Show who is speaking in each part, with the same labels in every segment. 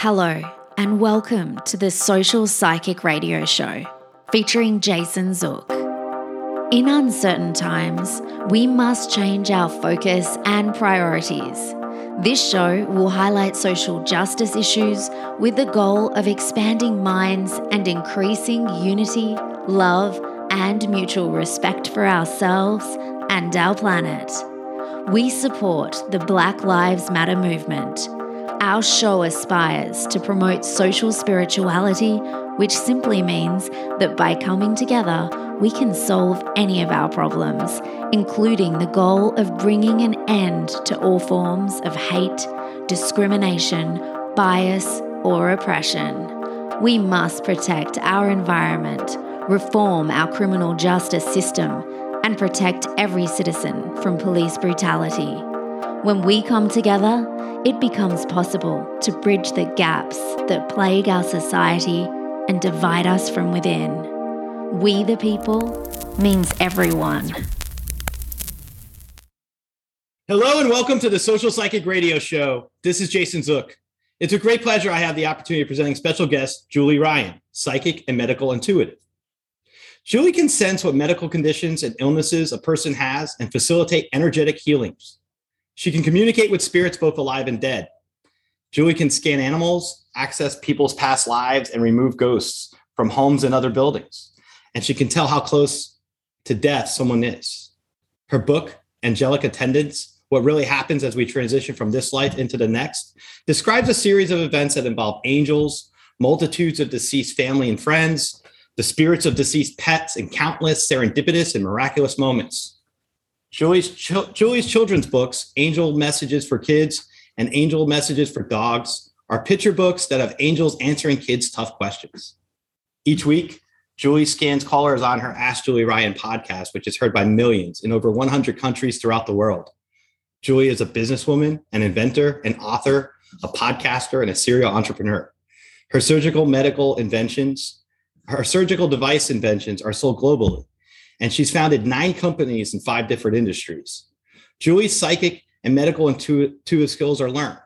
Speaker 1: Hello, and welcome to the Social Psychic Radio Show featuring Jason Zook. In uncertain times, we must change our focus and priorities. This show will highlight social justice issues with the goal of expanding minds and increasing unity, love, and mutual respect for ourselves and our planet. We support the Black Lives Matter movement. Our show aspires to promote social spirituality, which simply means that by coming together, we can solve any of our problems, including the goal of bringing an end to all forms of hate, discrimination, bias, or oppression. We must protect our environment, reform our criminal justice system, and protect every citizen from police brutality. When we come together, it becomes possible to bridge the gaps that plague our society and divide us from within. We the people means everyone.
Speaker 2: Hello and welcome to the Social Psychic Radio Show. This is Jason Zook. It's a great pleasure I have the opportunity of presenting special guest Julie Ryan, psychic and medical intuitive. Julie can sense what medical conditions and illnesses a person has and facilitate energetic healings. She can communicate with spirits both alive and dead. Julie can scan animals, access people's past lives, and remove ghosts from homes and other buildings and she can tell how close to death someone is. Her book, Angelic Attendants What Really Happens as We Transition from This Life into the Next, describes a series of events that involve angels, multitudes of deceased family and friends, the spirits of deceased pets, and countless serendipitous and miraculous moments. Julie's, ch- Julie's children's books, Angel Messages for Kids and Angel Messages for Dogs, are picture books that have angels answering kids' tough questions. Each week, Julie scans callers on her Ask Julie Ryan podcast, which is heard by millions in over 100 countries throughout the world. Julie is a businesswoman, an inventor, an author, a podcaster, and a serial entrepreneur. Her surgical medical inventions, her surgical device inventions are sold globally, and she's founded nine companies in five different industries. Julie's psychic and medical intuitive skills are learned.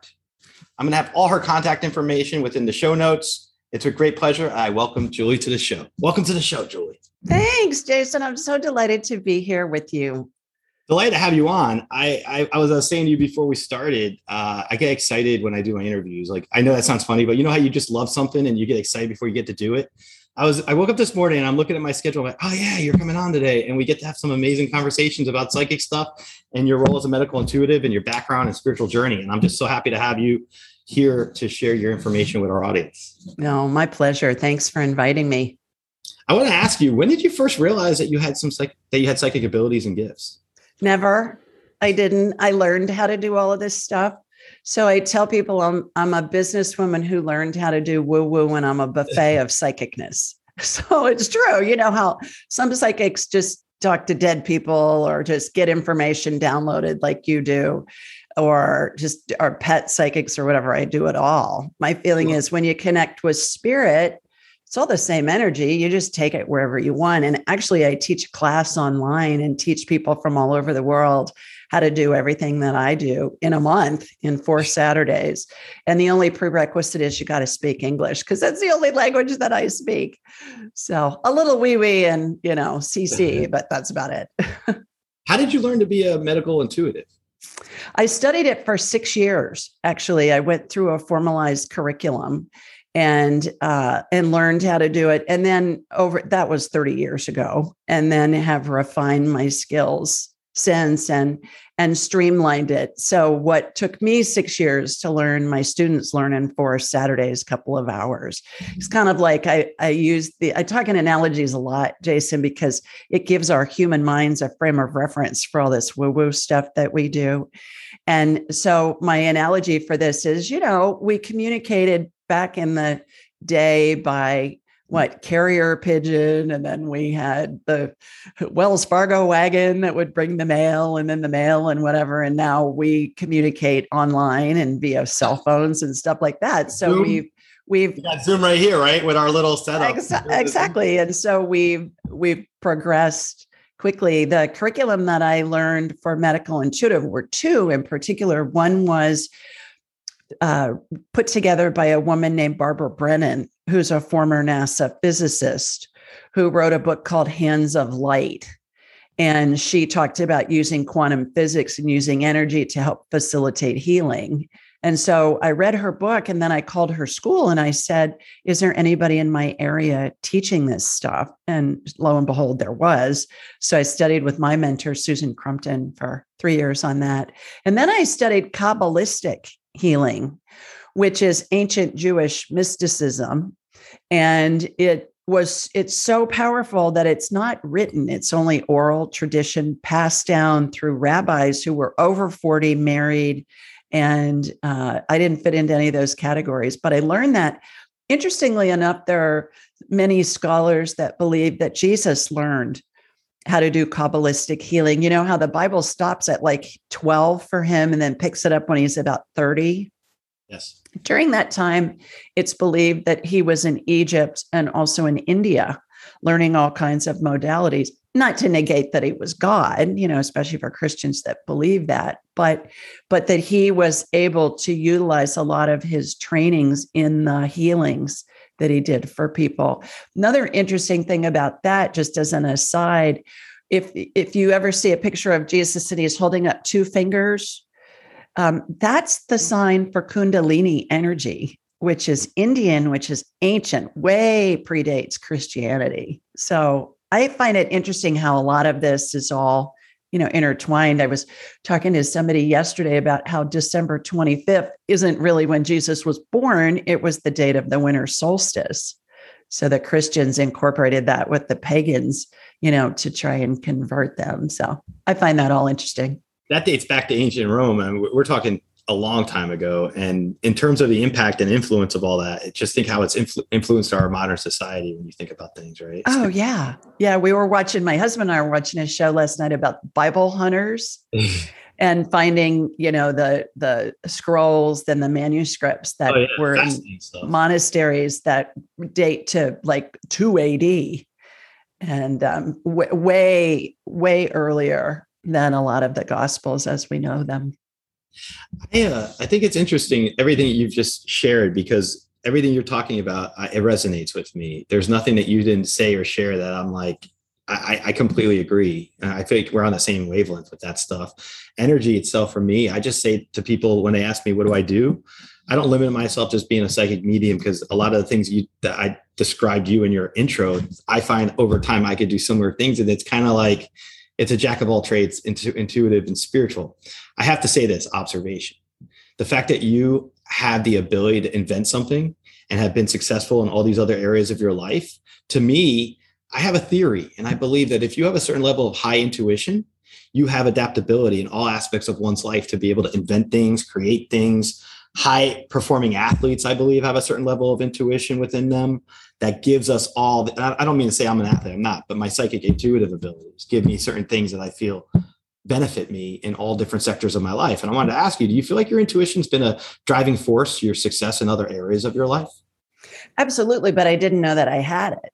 Speaker 2: I'm going to have all her contact information within the show notes. It's a great pleasure. I welcome Julie to the show. Welcome to the show, Julie.
Speaker 3: Thanks, Jason. I'm so delighted to be here with you.
Speaker 2: Delighted to have you on. I I, I was, I was saying to you before we started. Uh, I get excited when I do my interviews. Like I know that sounds funny, but you know how you just love something and you get excited before you get to do it. I was I woke up this morning and I'm looking at my schedule. I'm like, oh yeah, you're coming on today, and we get to have some amazing conversations about psychic stuff and your role as a medical intuitive and your background and spiritual journey. And I'm just so happy to have you here to share your information with our audience.
Speaker 3: No, my pleasure. Thanks for inviting me.
Speaker 2: I want to ask you, when did you first realize that you had some psych- that you had psychic abilities and gifts?
Speaker 3: Never. I didn't. I learned how to do all of this stuff. So I tell people I'm I'm a businesswoman who learned how to do woo woo and I'm a buffet of psychicness. So it's true. You know how some psychics just talk to dead people or just get information downloaded like you do or just our pet psychics or whatever I do it all. My feeling is when you connect with spirit, it's all the same energy. You just take it wherever you want. And actually, I teach class online and teach people from all over the world how to do everything that I do in a month in four Saturdays. And the only prerequisite is you got to speak English because that's the only language that I speak. So a little wee wee and, you know, CC, but that's about it.
Speaker 2: how did you learn to be a medical intuitive?
Speaker 3: I studied it for six years. Actually, I went through a formalized curriculum and uh, and learned how to do it. And then over that was 30 years ago, and then have refined my skills since and and streamlined it. So what took me six years to learn, my students learn in four Saturdays, couple of hours. It's mm-hmm. kind of like I I use the I talk in analogies a lot, Jason, because it gives our human minds a frame of reference for all this woo-woo stuff that we do. And so my analogy for this is, you know, we communicated back in the day by what carrier pigeon and then we had the wells fargo wagon that would bring the mail and then the mail and whatever and now we communicate online and via cell phones and stuff like that. So Zoom. we've we've
Speaker 2: we got zoom right here right with our little setup.
Speaker 3: Exa- exactly and so we've we've progressed quickly. The curriculum that i learned for medical intuitive were two in particular. One was uh, put together by a woman named Barbara Brennan, who's a former NASA physicist who wrote a book called Hands of Light. And she talked about using quantum physics and using energy to help facilitate healing. And so I read her book and then I called her school and I said, Is there anybody in my area teaching this stuff? And lo and behold, there was. So I studied with my mentor, Susan Crumpton, for three years on that. And then I studied Kabbalistic healing, which is ancient Jewish mysticism. And it was it's so powerful that it's not written it's only oral tradition passed down through rabbis who were over 40 married and uh, i didn't fit into any of those categories but i learned that interestingly enough there are many scholars that believe that jesus learned how to do Kabbalistic healing. You know how the Bible stops at like 12 for him and then picks it up when he's about 30?
Speaker 2: Yes.
Speaker 3: During that time, it's believed that he was in Egypt and also in India, learning all kinds of modalities. Not to negate that he was God, you know, especially for Christians that believe that, but but that he was able to utilize a lot of his trainings in the healings that he did for people. Another interesting thing about that, just as an aside, if if you ever see a picture of Jesus and he's holding up two fingers, um, that's the sign for Kundalini energy, which is Indian, which is ancient, way predates Christianity. So I find it interesting how a lot of this is all you know intertwined. I was talking to somebody yesterday about how december 25th isn't really when jesus was born. It was the date of the winter solstice. So the christians incorporated that with the pagans you know to try and convert them. So i find that all interesting.
Speaker 2: That dates back to ancient rome. And we're talking a long time ago. And in terms of the impact and influence of all that, just think how it's influ- influenced our modern society when you think about things, right?
Speaker 3: Oh, yeah. Yeah. We were watching, my husband and I were watching a show last night about Bible hunters. and finding you know the the scrolls and the manuscripts that oh, yeah. were in monasteries that date to like 2 AD and um, w- way way earlier than a lot of the gospels as we know them
Speaker 2: I, uh, I think it's interesting everything you've just shared because everything you're talking about uh, it resonates with me. There's nothing that you didn't say or share that I'm like I, I completely agree. I like we're on the same wavelength with that stuff. Energy itself, for me, I just say to people when they ask me, "What do I do?" I don't limit myself just being a psychic medium because a lot of the things you that I described you in your intro, I find over time I could do similar things, and it's kind of like it's a jack of all trades, intu- intuitive and spiritual. I have to say this observation the fact that you have the ability to invent something and have been successful in all these other areas of your life, to me, I have a theory. And I believe that if you have a certain level of high intuition, you have adaptability in all aspects of one's life to be able to invent things, create things. High performing athletes, I believe, have a certain level of intuition within them that gives us all the, I don't mean to say I'm an athlete, I'm not, but my psychic intuitive abilities give me certain things that I feel benefit me in all different sectors of my life. And I wanted to ask you, do you feel like your intuition's been a driving force to your success in other areas of your life?
Speaker 3: Absolutely, but I didn't know that I had it.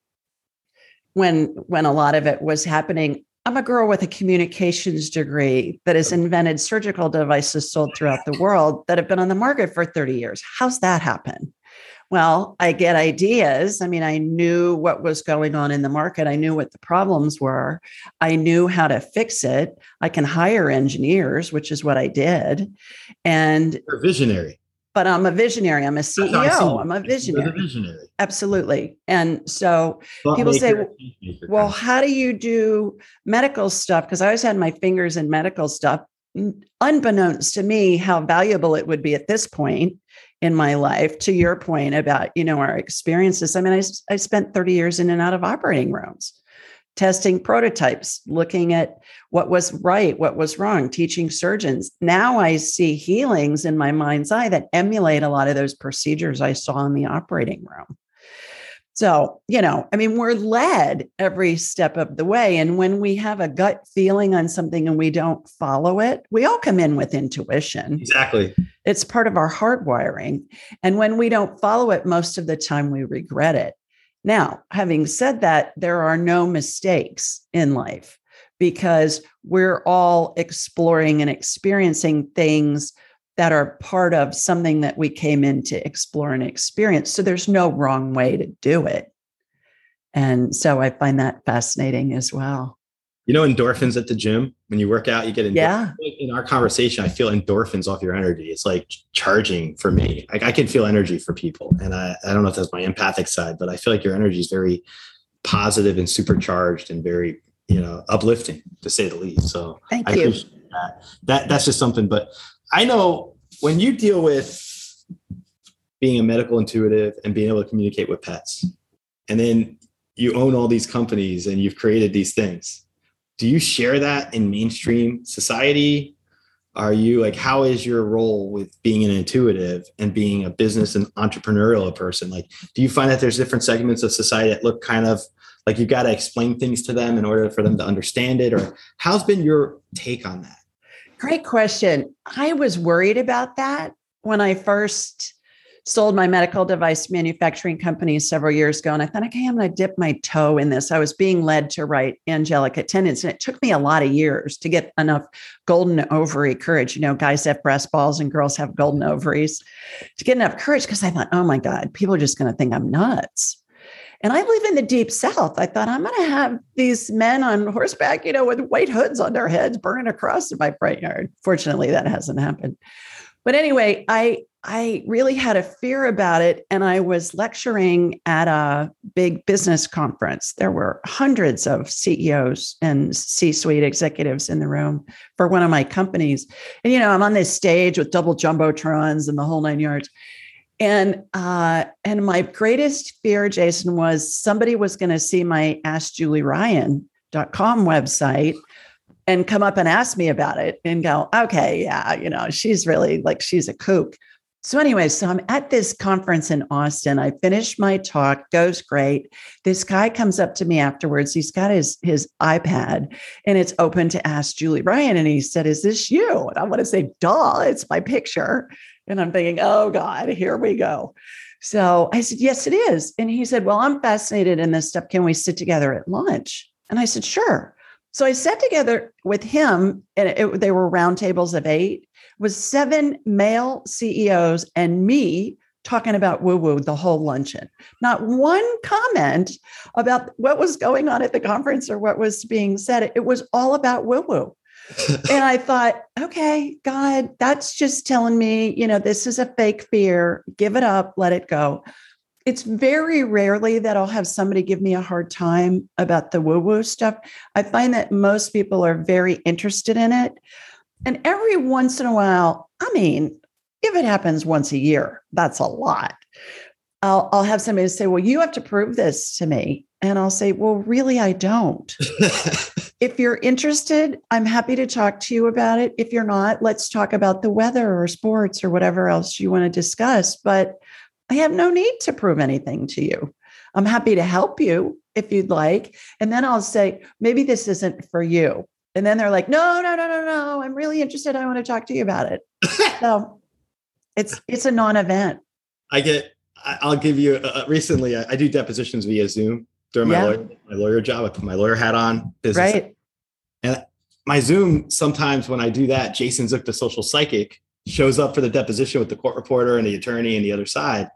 Speaker 3: When when a lot of it was happening, I'm a girl with a communications degree that has oh. invented surgical devices sold throughout the world that have been on the market for 30 years. How's that happen? Well, I get ideas. I mean, I knew what was going on in the market. I knew what the problems were. I knew how to fix it. I can hire engineers, which is what I did. And
Speaker 2: You're visionary.
Speaker 3: But I'm a visionary. I'm a
Speaker 2: That's how I see
Speaker 3: CEO. I'm a visionary.
Speaker 2: visionary.
Speaker 3: Absolutely. And so
Speaker 2: Thought
Speaker 3: People say,
Speaker 2: maker, change maker
Speaker 3: well, how do you do medical stuff? Because I always had my fingers in medical stuff, unbeknownst to me, how valuable it would be at this point in my life. To your point about, you know, our experiences. I mean, i, I spent 30 years in and out of operating rooms, testing prototypes, looking at what was right, what was wrong, teaching surgeons. Now I see healings in my mind's eye that emulate a lot of those procedures I saw in the operating room. So, you know, I mean, we're led every step of the way. And when we have a gut feeling on something and we don't follow it, we all come in with intuition.
Speaker 2: exactly.
Speaker 3: It's part of our hardwiring. And when we don't follow it, most of the time we regret it. Now, having said that, there are no mistakes in life because we're all exploring and experiencing things that are part of something that we came in to explore and experience. So there's no wrong way to do it. And so I find that fascinating as well.
Speaker 2: You know, endorphins at the gym when you work out, you get endorphins.
Speaker 3: Yeah.
Speaker 2: In our conversation, I feel endorphins off your energy. It's like charging for me. Like I can feel energy for people, and I, I don't know if that's my empathic side, but I feel like your energy is very positive and supercharged and very you know uplifting to say the least. So
Speaker 3: Thank
Speaker 2: I
Speaker 3: you.
Speaker 2: that. That that's just something. But I know when you deal with being a medical intuitive and being able to communicate with pets, and then you own all these companies and you've created these things. Do you share that in mainstream society? Are you like, how is your role with being an intuitive and being a business and entrepreneurial person? Like, do you find that there's different segments of society that look kind of like you've got to explain things to them in order for them to understand it? Or how's been your take on that?
Speaker 3: Great question. I was worried about that when I first sold my medical device manufacturing company several years ago. And I thought, okay, I'm going to dip my toe in this. I was being led to write angelic attendants. And it took me a lot of years to get enough golden ovary courage. You know, guys have breast balls and girls have golden ovaries to get enough courage because I thought, oh my God, people are just going to think I'm nuts. And I live in the deep south. I thought I'm going to have these men on horseback, you know, with white hoods on their heads burning across in my front yard. Fortunately, that hasn't happened. But anyway, I I really had a fear about it and I was lecturing at a big business conference. There were hundreds of CEOs and C-suite executives in the room for one of my companies. And you know, I'm on this stage with double jumbotrons and the whole nine yards. And uh, and my greatest fear, Jason, was somebody was going to see my AskJulieRyan.com website and come up and ask me about it and go, okay, yeah, you know, she's really like she's a kook. So anyway, so I'm at this conference in Austin. I finish my talk, goes great. This guy comes up to me afterwards. He's got his his iPad and it's open to ask Julie Ryan. And he said, Is this you? And I want to say, duh, it's my picture. And I'm thinking, oh God, here we go. So I said, Yes, it is. And he said, Well, I'm fascinated in this stuff. Can we sit together at lunch? And I said, Sure. So I sat together with him, and it, they were roundtables of eight, with seven male CEOs and me talking about woo woo the whole luncheon. Not one comment about what was going on at the conference or what was being said. It was all about woo woo. and I thought, okay, God, that's just telling me, you know, this is a fake fear. Give it up, let it go. It's very rarely that I'll have somebody give me a hard time about the woo woo stuff. I find that most people are very interested in it. And every once in a while, I mean, if it happens once a year, that's a lot. I'll, I'll have somebody say, Well, you have to prove this to me. And I'll say, Well, really, I don't. if you're interested, I'm happy to talk to you about it. If you're not, let's talk about the weather or sports or whatever else you want to discuss. But I have no need to prove anything to you. I'm happy to help you if you'd like. And then I'll say, maybe this isn't for you. And then they're like, no, no, no, no, no. I'm really interested. I want to talk to you about it. so it's it's a non-event.
Speaker 2: I get. I'll give you. Uh, recently, I, I do depositions via Zoom during my
Speaker 3: Yeah.
Speaker 2: lawyer, my lawyer job. I put my lawyer hat on. Business.
Speaker 3: Right.
Speaker 2: And my Zoom sometimes when I do that, Jason Zook, the social psychic, shows up for the deposition with the court reporter and the attorney and the other side.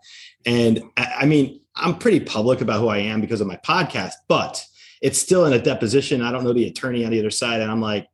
Speaker 2: And I, mean, I'm pretty public about who I am because of my podcast, but it's still in a deposition. I don't know the attorney on the other side. And I'm like,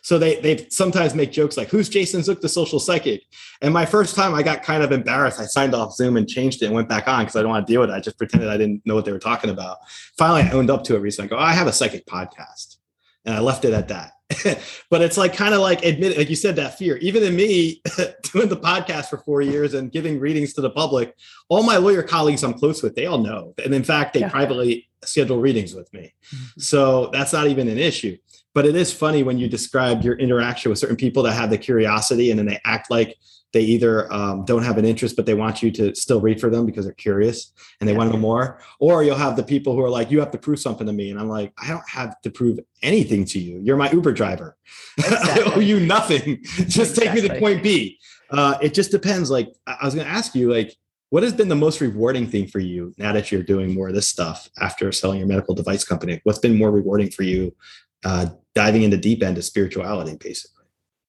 Speaker 2: so they they sometimes make jokes like, "Who's Jason Zook, the social psychic?" And my first time, I got kind of embarrassed. I signed off Zoom and changed it and went back on because I don't want to deal with it. I just pretended I didn't know what they were talking about. Finally, I owned up to it recently. I go, oh, "I have a psychic podcast," and I left it at that. but it's like kind of like admit, like you said, that fear. Even in me doing the podcast for four years and giving readings to the public, all my lawyer colleagues I'm close with, they all know. And in fact, they yeah. privately schedule readings with me. Mm-hmm. So that's not even an issue. But it is funny when you describe your interaction with certain people that have the curiosity and then they act like they either um, don't have an interest, but they want you to still read for them because they're curious and they yeah. want to know more. Or you'll have the people who are like, you have to prove something to me. And I'm like, I don't have to prove anything to you. You're my Uber driver. Exactly. I owe you nothing. just exactly. take me to point B. Uh, it just depends. Like, I was going to ask you, like, what has been the most rewarding thing for you now that you're doing more of this stuff after selling your medical device company? What's been more rewarding for you uh, diving into deep end of spirituality, basically?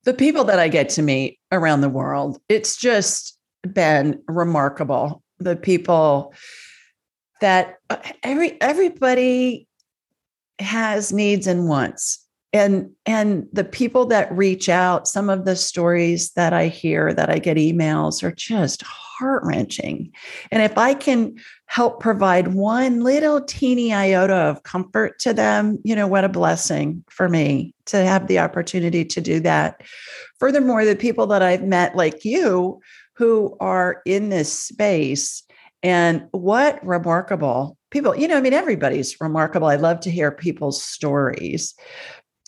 Speaker 3: The people that I get to meet around the world, it's just been remarkable. The people that uh, every everybody has needs and wants and and the people that reach out some of the stories that i hear that i get emails are just heart-wrenching and if i can help provide one little teeny iota of comfort to them you know what a blessing for me to have the opportunity to do that. Furthermore the people that i've met like you who are in this space and what remarkable people you know i mean everybody's remarkable. I love to hear people's stories.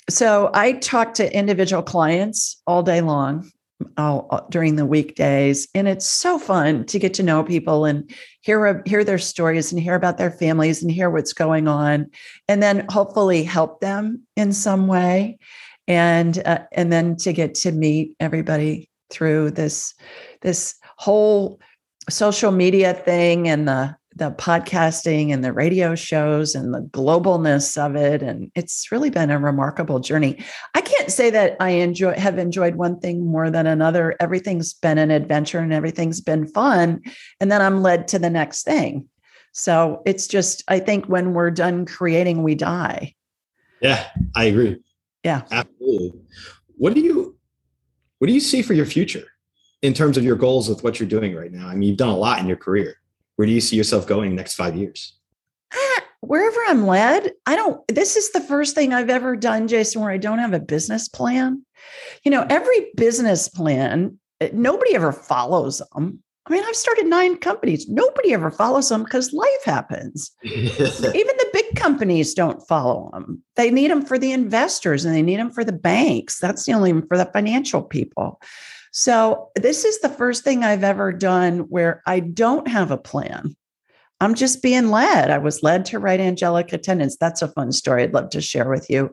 Speaker 3: So I talk to individual clients all day long all, uh, during the weekdays. And it's so fun to get to know people and hear hear their stories and hear about their families and hear what's going on and then hopefully help them in some way. And uh, and then to get to meet everybody through this this whole social media thing and the the podcasting and the radio shows and the globalness of it and it's really been a remarkable journey. I can't say that i enjoy have enjoyed one thing more than another. Everything's been an adventure and everything's been fun and then i'm led to the next thing. So it's just i think when we're done creating we die.
Speaker 2: Yeah i agree.
Speaker 3: Yeah.
Speaker 2: Absolutely. What do you what do you see for your future in terms of your goals with what you're doing right now? I mean you've done a lot in your career where do you see yourself going next five years?
Speaker 3: Wherever I'm led, I don't. This is the first thing I've ever done, Jason, where I don't have a business plan. You know, every business plan, eh, nobody ever follows them. I mean, I've started nine companies. Nobody ever follows them because life happens. Even the big companies don't follow them. They need them for the investors and they need them for the banks. That's the only for the financial people. So, this is the first thing I've ever done where I don't have a plan. I'm just being led. I was led to write angelic attendants. That's a fun story I'd love to share with you.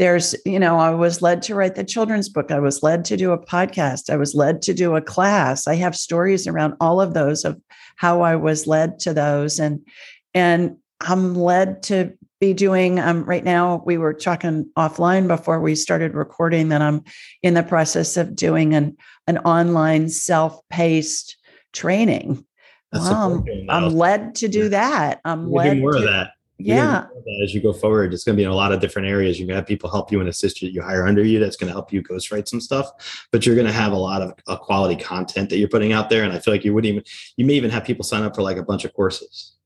Speaker 3: There's, you know, I was led to write the children's book. I was led to do a podcast. I was led to do a class. I have stories around all of those of how I was led to those and and I'm led to be doing um, right now we were talking offline before we started recording that i'm in the process of doing an, an online self-paced training. Um, i'm led to do that. I'm We're led
Speaker 2: more
Speaker 3: to,
Speaker 2: of that
Speaker 3: yeah.
Speaker 2: that as you go forward. It's going to be in a lot of different areas. You're going to have people help you and assist you you hire under you that's going to help you ghostwrite some stuff but you're going to have a lot of uh, quality content that you're putting out there and i feel like you wouldn't even you may even have people sign up for like a bunch of courses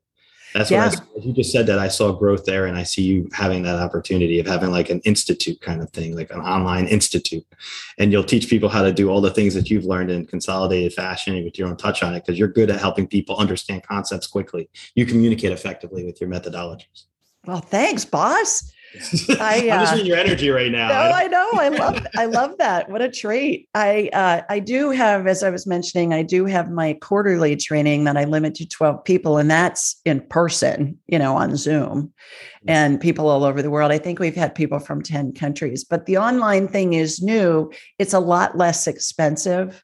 Speaker 2: that's yeah. what I, you just said that I saw growth there and I see you having that opportunity of having like an institute kind of thing, like an online institute. And you'll teach people how to do all the things that you've learned in consolidated fashion with your own touch on it because you're good at helping people understand concepts quickly. You communicate effectively with your methodologies.
Speaker 3: Well, thanks, boss.
Speaker 2: I, uh, I'm just in your energy right now.
Speaker 3: No, I, I know. I love. I love that. What a treat. I uh, I do have, as I was mentioning, I do have my quarterly training that I limit to 12 people, and that's in person. You know, on Zoom, mm-hmm. and people all over the world. I think we've had people from 10 countries, but the online thing is new. It's a lot less expensive.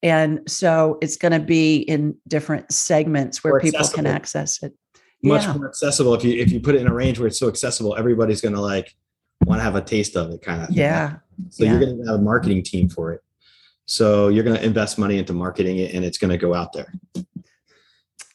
Speaker 3: And so it's going to be in different segments where people can access it
Speaker 2: much yeah. more accessible if you if you put it in a range where it's so accessible everybody's going to like want to have a taste of it kind of
Speaker 3: yeah
Speaker 2: so
Speaker 3: yeah.
Speaker 2: you're going to have a marketing team for it So you're going to invest money into marketing it and it's going to go out there.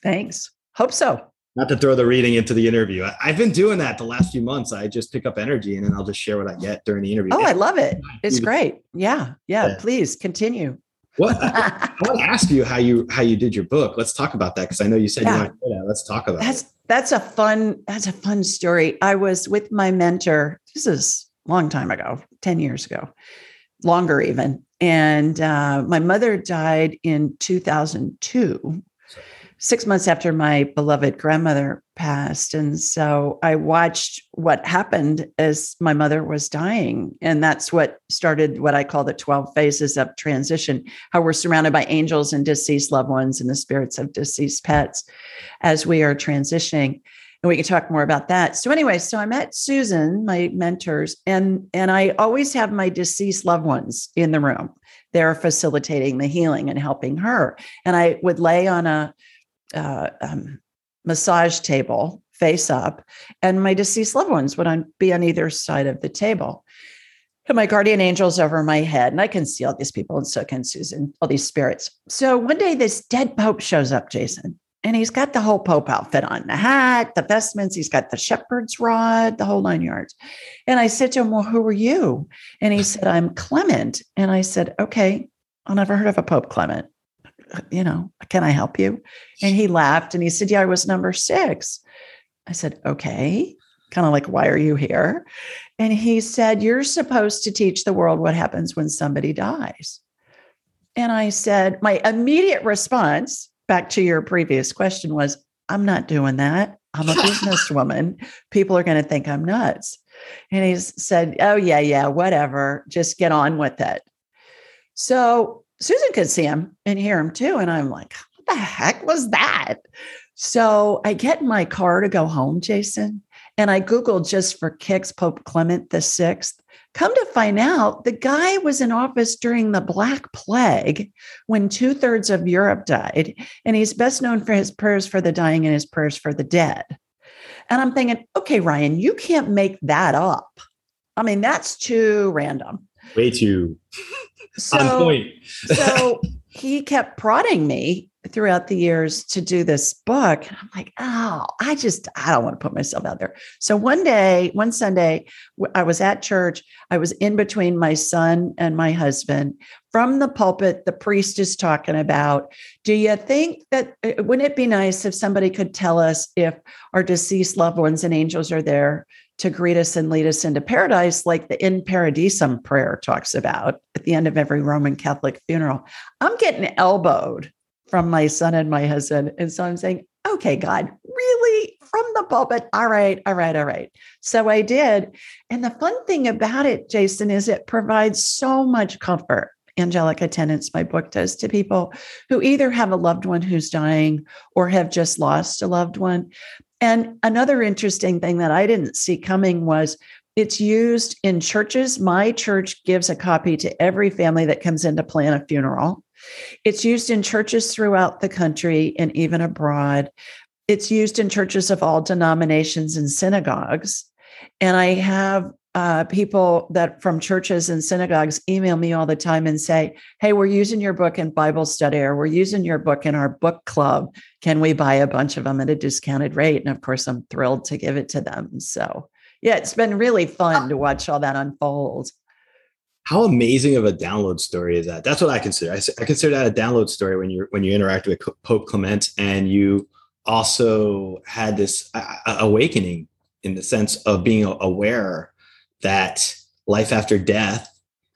Speaker 3: Thanks. Hope so.
Speaker 2: Not to throw the reading into the interview. I, have been doing that the last few months. I just pick up energy and then I'll just share what I get during the interview.
Speaker 3: Oh, I love it. It's great. Yeah. Yeah. yeah. Please continue.
Speaker 2: What I, I, want to ask you how you how you did your book. Let's talk about that because I know you said yeah. you want to that. Let's talk about
Speaker 3: that's
Speaker 2: it.
Speaker 3: that's a fun that's a fun story. I was with my mentor. This is a long time ago, ten years ago, longer even. And uh, my mother died in two thousand two six months after my beloved grandmother passed. And so I watched what happened as my mother was dying. And that's what started what I call the 12 phases of transition, how we're surrounded by angels and deceased loved ones and the spirits of deceased pets as we are transitioning. And we can talk more about that. So anyway, so I met Susan, my mentors, and and I always have my deceased loved ones in the room. They're facilitating the healing and helping her. And I would lay on a uh, um, massage table face up, and my deceased loved ones would on, be on either side of the table. And my guardian angels over my head, and I can see all these people, and so can Susan, all these spirits. So one day, this dead pope shows up, Jason, and he's got the whole pope outfit on the hat, the vestments, he's got the shepherd's rod, the whole nine yards. And I said to him, Well, who are you? And he said, I'm Clement. And I said, Okay, I never heard of a Pope Clement you know, can I help you? And he laughed and he said, Yeah, I was number six. I said, Okay. Kind of like, why are you here? And he said, You're supposed to teach the world what happens when somebody dies. And I said, My immediate response back to your previous question was, I'm not doing that. I'm a businesswoman. People are going to think I'm nuts. And he said, Oh, yeah, yeah, whatever. Just get on with it. So Susan could see him and hear him too. And I'm like, what the heck was that? So I get in my car to go home, Jason, and I Googled just for kicks Pope Clement the Sixth. Come to find out, the guy was in office during the Black Plague when two thirds of Europe died. And he's best known for his prayers for the dying and his prayers for the dead. And I'm thinking, okay, Ryan, you can't make that up. I mean, that's too random.
Speaker 2: Way too
Speaker 3: so, on point. so he kept prodding me throughout the years to do this book. And I'm like, oh, I just, I don't want to put myself out there. So one day, one Sunday, I was at church. I was in between my son and my husband. From the pulpit, the priest is talking about do you think that, uh, wouldn't it be nice if somebody could tell us if our deceased loved ones and angels are there to greet us and lead us into paradise, like the In Paradisum prayer talks about at the end of every Roman Catholic funeral. I'm getting elbowed from my son and my husband. And so I'm saying, okay, God, really? From the pulpit? All right, all right, all right. So I did. And the fun thing about it, Jason, is it provides so much comfort. Angelic Attendants, my book does to people who either have a loved one who's dying or have just lost a loved one. And another interesting thing that I didn't see coming was it's used in churches. My church gives a copy to every family that comes in to plan a funeral. It's used in churches throughout the country and even abroad. It's used in churches of all denominations and synagogues. And I have uh, people that from churches and synagogues email me all the time and say, Hey, we're using your book in Bible study, or we're using your book in our book club. Can we buy a bunch of them at a discounted rate? And of course, I'm thrilled to give it to them. So, yeah, it's been really fun to watch all that unfold.
Speaker 2: How amazing of a download story is that? That's what I consider. I, I consider that a download story when you when you interact with Pope Clement and you also had this uh, awakening in the sense of being aware that life after death,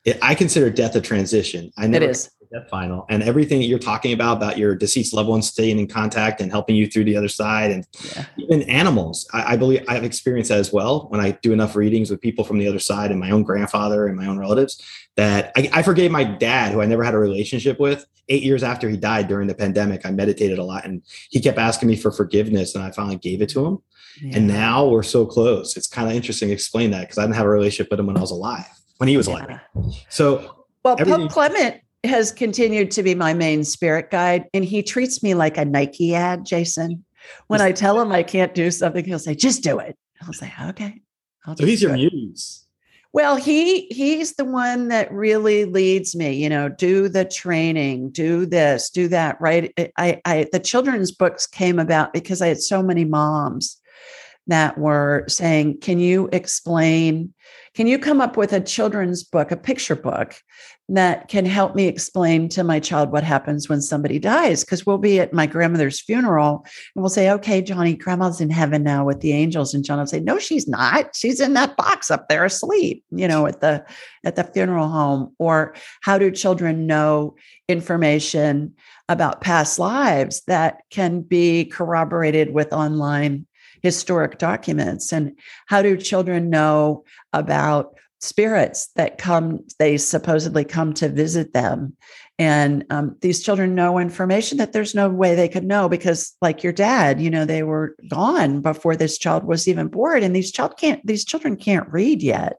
Speaker 2: it, I consider death a transition. I
Speaker 3: never it is
Speaker 2: final and everything that you're talking about about your deceased loved ones staying in contact and helping you through the other side and yeah. even animals I, I, believe i've experienced that as well when i do enough readings with people from the other side and my own grandfather and my own relatives that I, I forgave my dad who i never had a relationship with eight years after he died during the pandemic i meditated a lot and he kept asking me for forgiveness and i finally gave it to him yeah. And now we're so close. It's kind of interesting to explain that because I didn't have a relationship with him when I was alive, when he was alive. So,
Speaker 3: well, Pope Clement has continued to be my main spirit guide, and he treats me like a Nike ad, Jason. When I tell him I can't do something, he'll say, just do it. I'll say, okay.
Speaker 2: I'll so he's your muse.
Speaker 3: Well, he he's the one that really leads me, you know, do the training, do this, do that, right? I I the children's books came about because I had so many moms that were saying, "Can you explain can you come up with a children's book, a picture book that can help me explain to my child what happens when somebody dies? Because we'll be at my grandmother's funeral and we'll say, okay, Johnny, grandma's in heaven now with the angels. And John will say, no, she's not. She's in that box up there asleep, you know, at the at the funeral home. Or how do children know information about past lives that can be corroborated with online historic documents. And how do children know about spirits that come they supposedly come to visit them? And um, these children know information that there's no way they could know because like your dad you know they were gone before this child was even born. And these child can't these children can't read yet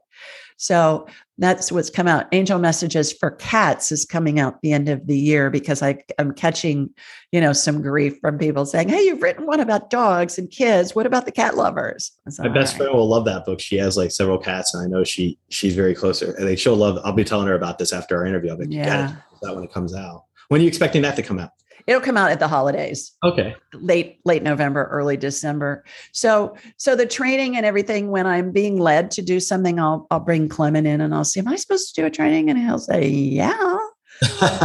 Speaker 3: so that's what's come out. Angel Messages for Cats is coming out the end of the year because I, I'm catching, you know, some grief from people saying, Hey, you've written one about dogs and kids. What about the cat lovers?
Speaker 2: My best right. friend will love that book. She has like several cats, and I know she she's very close. I think she'll love. I'll be telling her about this after our interview. I'll be yeah. that when it comes out. When are you expecting that to come out?
Speaker 3: It'll come out at the holidays.
Speaker 2: Okay.
Speaker 3: Late late November, early December. So so the training and everything when I'm being led to do something I'll I'll bring Clement in and I'll say am I supposed to do a training and he'll say yeah.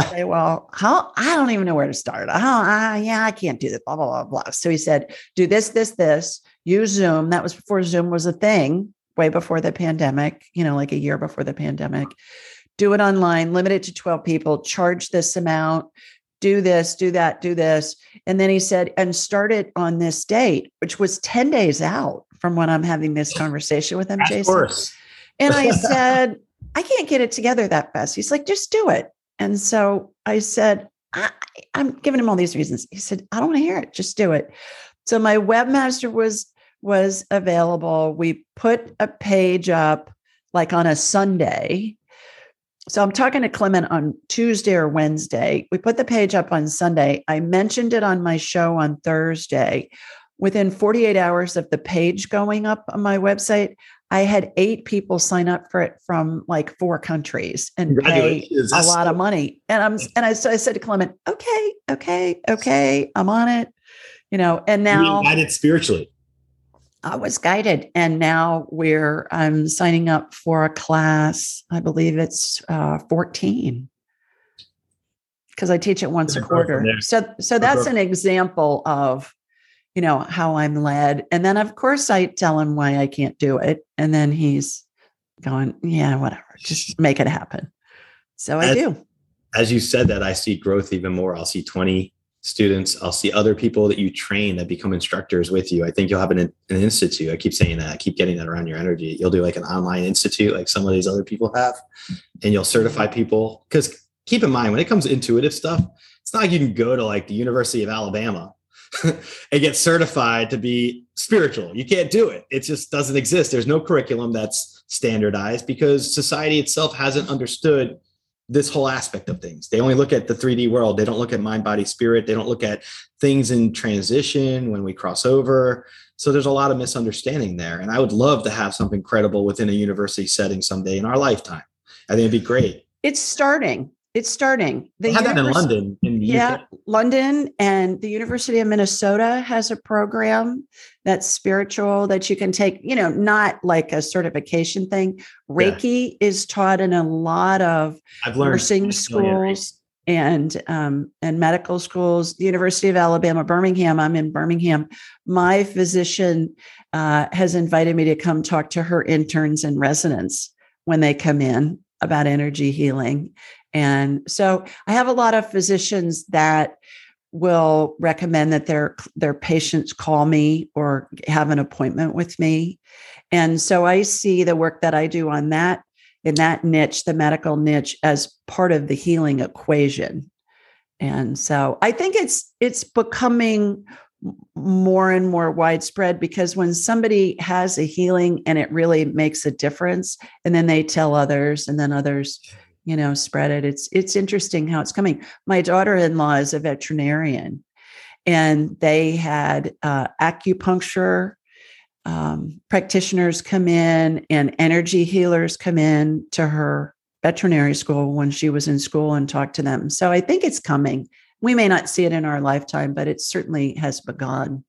Speaker 3: say, well, how I don't even know where to start. Oh, uh, yeah, I can't do this. Blah blah blah blah. So he said, do this, this, this. Use Zoom. That was before Zoom was a thing, way before the pandemic. You know, like a year before the pandemic. Do it online. Limit it to twelve people. Charge this amount do this, do that, do this. And then he said, and start it on this date, which was 10 days out from when I'm having this conversation with him, of Jason. Course. And I said, I can't get it together that fast. He's like, just do it. And so I said, I, am giving him all these reasons. He said, I don't want to hear it. Just do it. So my webmaster was was available. We put a page up like on a Sunday so I'm talking to Clement on Tuesday or Wednesday. We put the page up on Sunday. I mentioned it on my show on Thursday. Within 48 hours of the page going up on my website, I had eight people sign up for it from like four countries and pay a lot of money. And I'm and I, so I said to Clement, okay, okay, okay, I'm on it. You know, and now
Speaker 2: guided spiritually.
Speaker 3: I was guided, and now we're I'm signing up for a class. I believe it's uh, 14 because I teach it once a quarter. So, so that's an example of, you know, how I'm led. And then, of course, I tell him why I can't do it, and then he's going, "Yeah, whatever, just make it happen." So I do.
Speaker 2: As you said that, I see growth even more. I'll see 20, students i'll see other people that you train that become instructors with you. I think you'll have an, an institute. I keep saying that. I keep getting that around your energy. You'll do like an online institute like some of these other people have and you'll certify people. Because keep in mind when it comes to intuitive stuff it's not like you can go to like the university of alabama and get certified to be spiritual. You can't do it. It just doesn't exist. There's no curriculum that's standardized because society itself hasn't understood this whole aspect of things. They only look at the 3D world. They don't look at mind, body, spirit. They don't look at things in transition when we cross over. So there's a lot of misunderstanding there. And I would love to have something credible within a university setting someday in our lifetime. I think it'd be great.
Speaker 3: It's starting. It's starting.
Speaker 2: The had that in London. In
Speaker 3: yeah, UK. London and the University of Minnesota has a program that's spiritual that you can take. You know, not like a certification thing. Reiki yeah. is taught in a lot of
Speaker 2: I've learned
Speaker 3: nursing schools and um, and medical schools. The University of Alabama, Birmingham. I'm in Birmingham. My physician uh, has invited me to come talk to her interns and residents when they come in about energy healing and so I have a lot of physicians that will recommend that their their patients call me or have an appointment with me. And so I see the work that I do on that in that niche, the medical niche as part of the healing equation. And so I think it's it's becoming more and more widespread because when somebody has a healing and it really makes a difference and then they tell others and then others you know spread it it's it's interesting how it's coming my daughter-in-law is a veterinarian and they had uh, acupuncture um, practitioners come in and energy healers come in to her veterinary school when she was in school and talk to them. So I think it's coming. We may not see it in our lifetime, but it certainly has begun.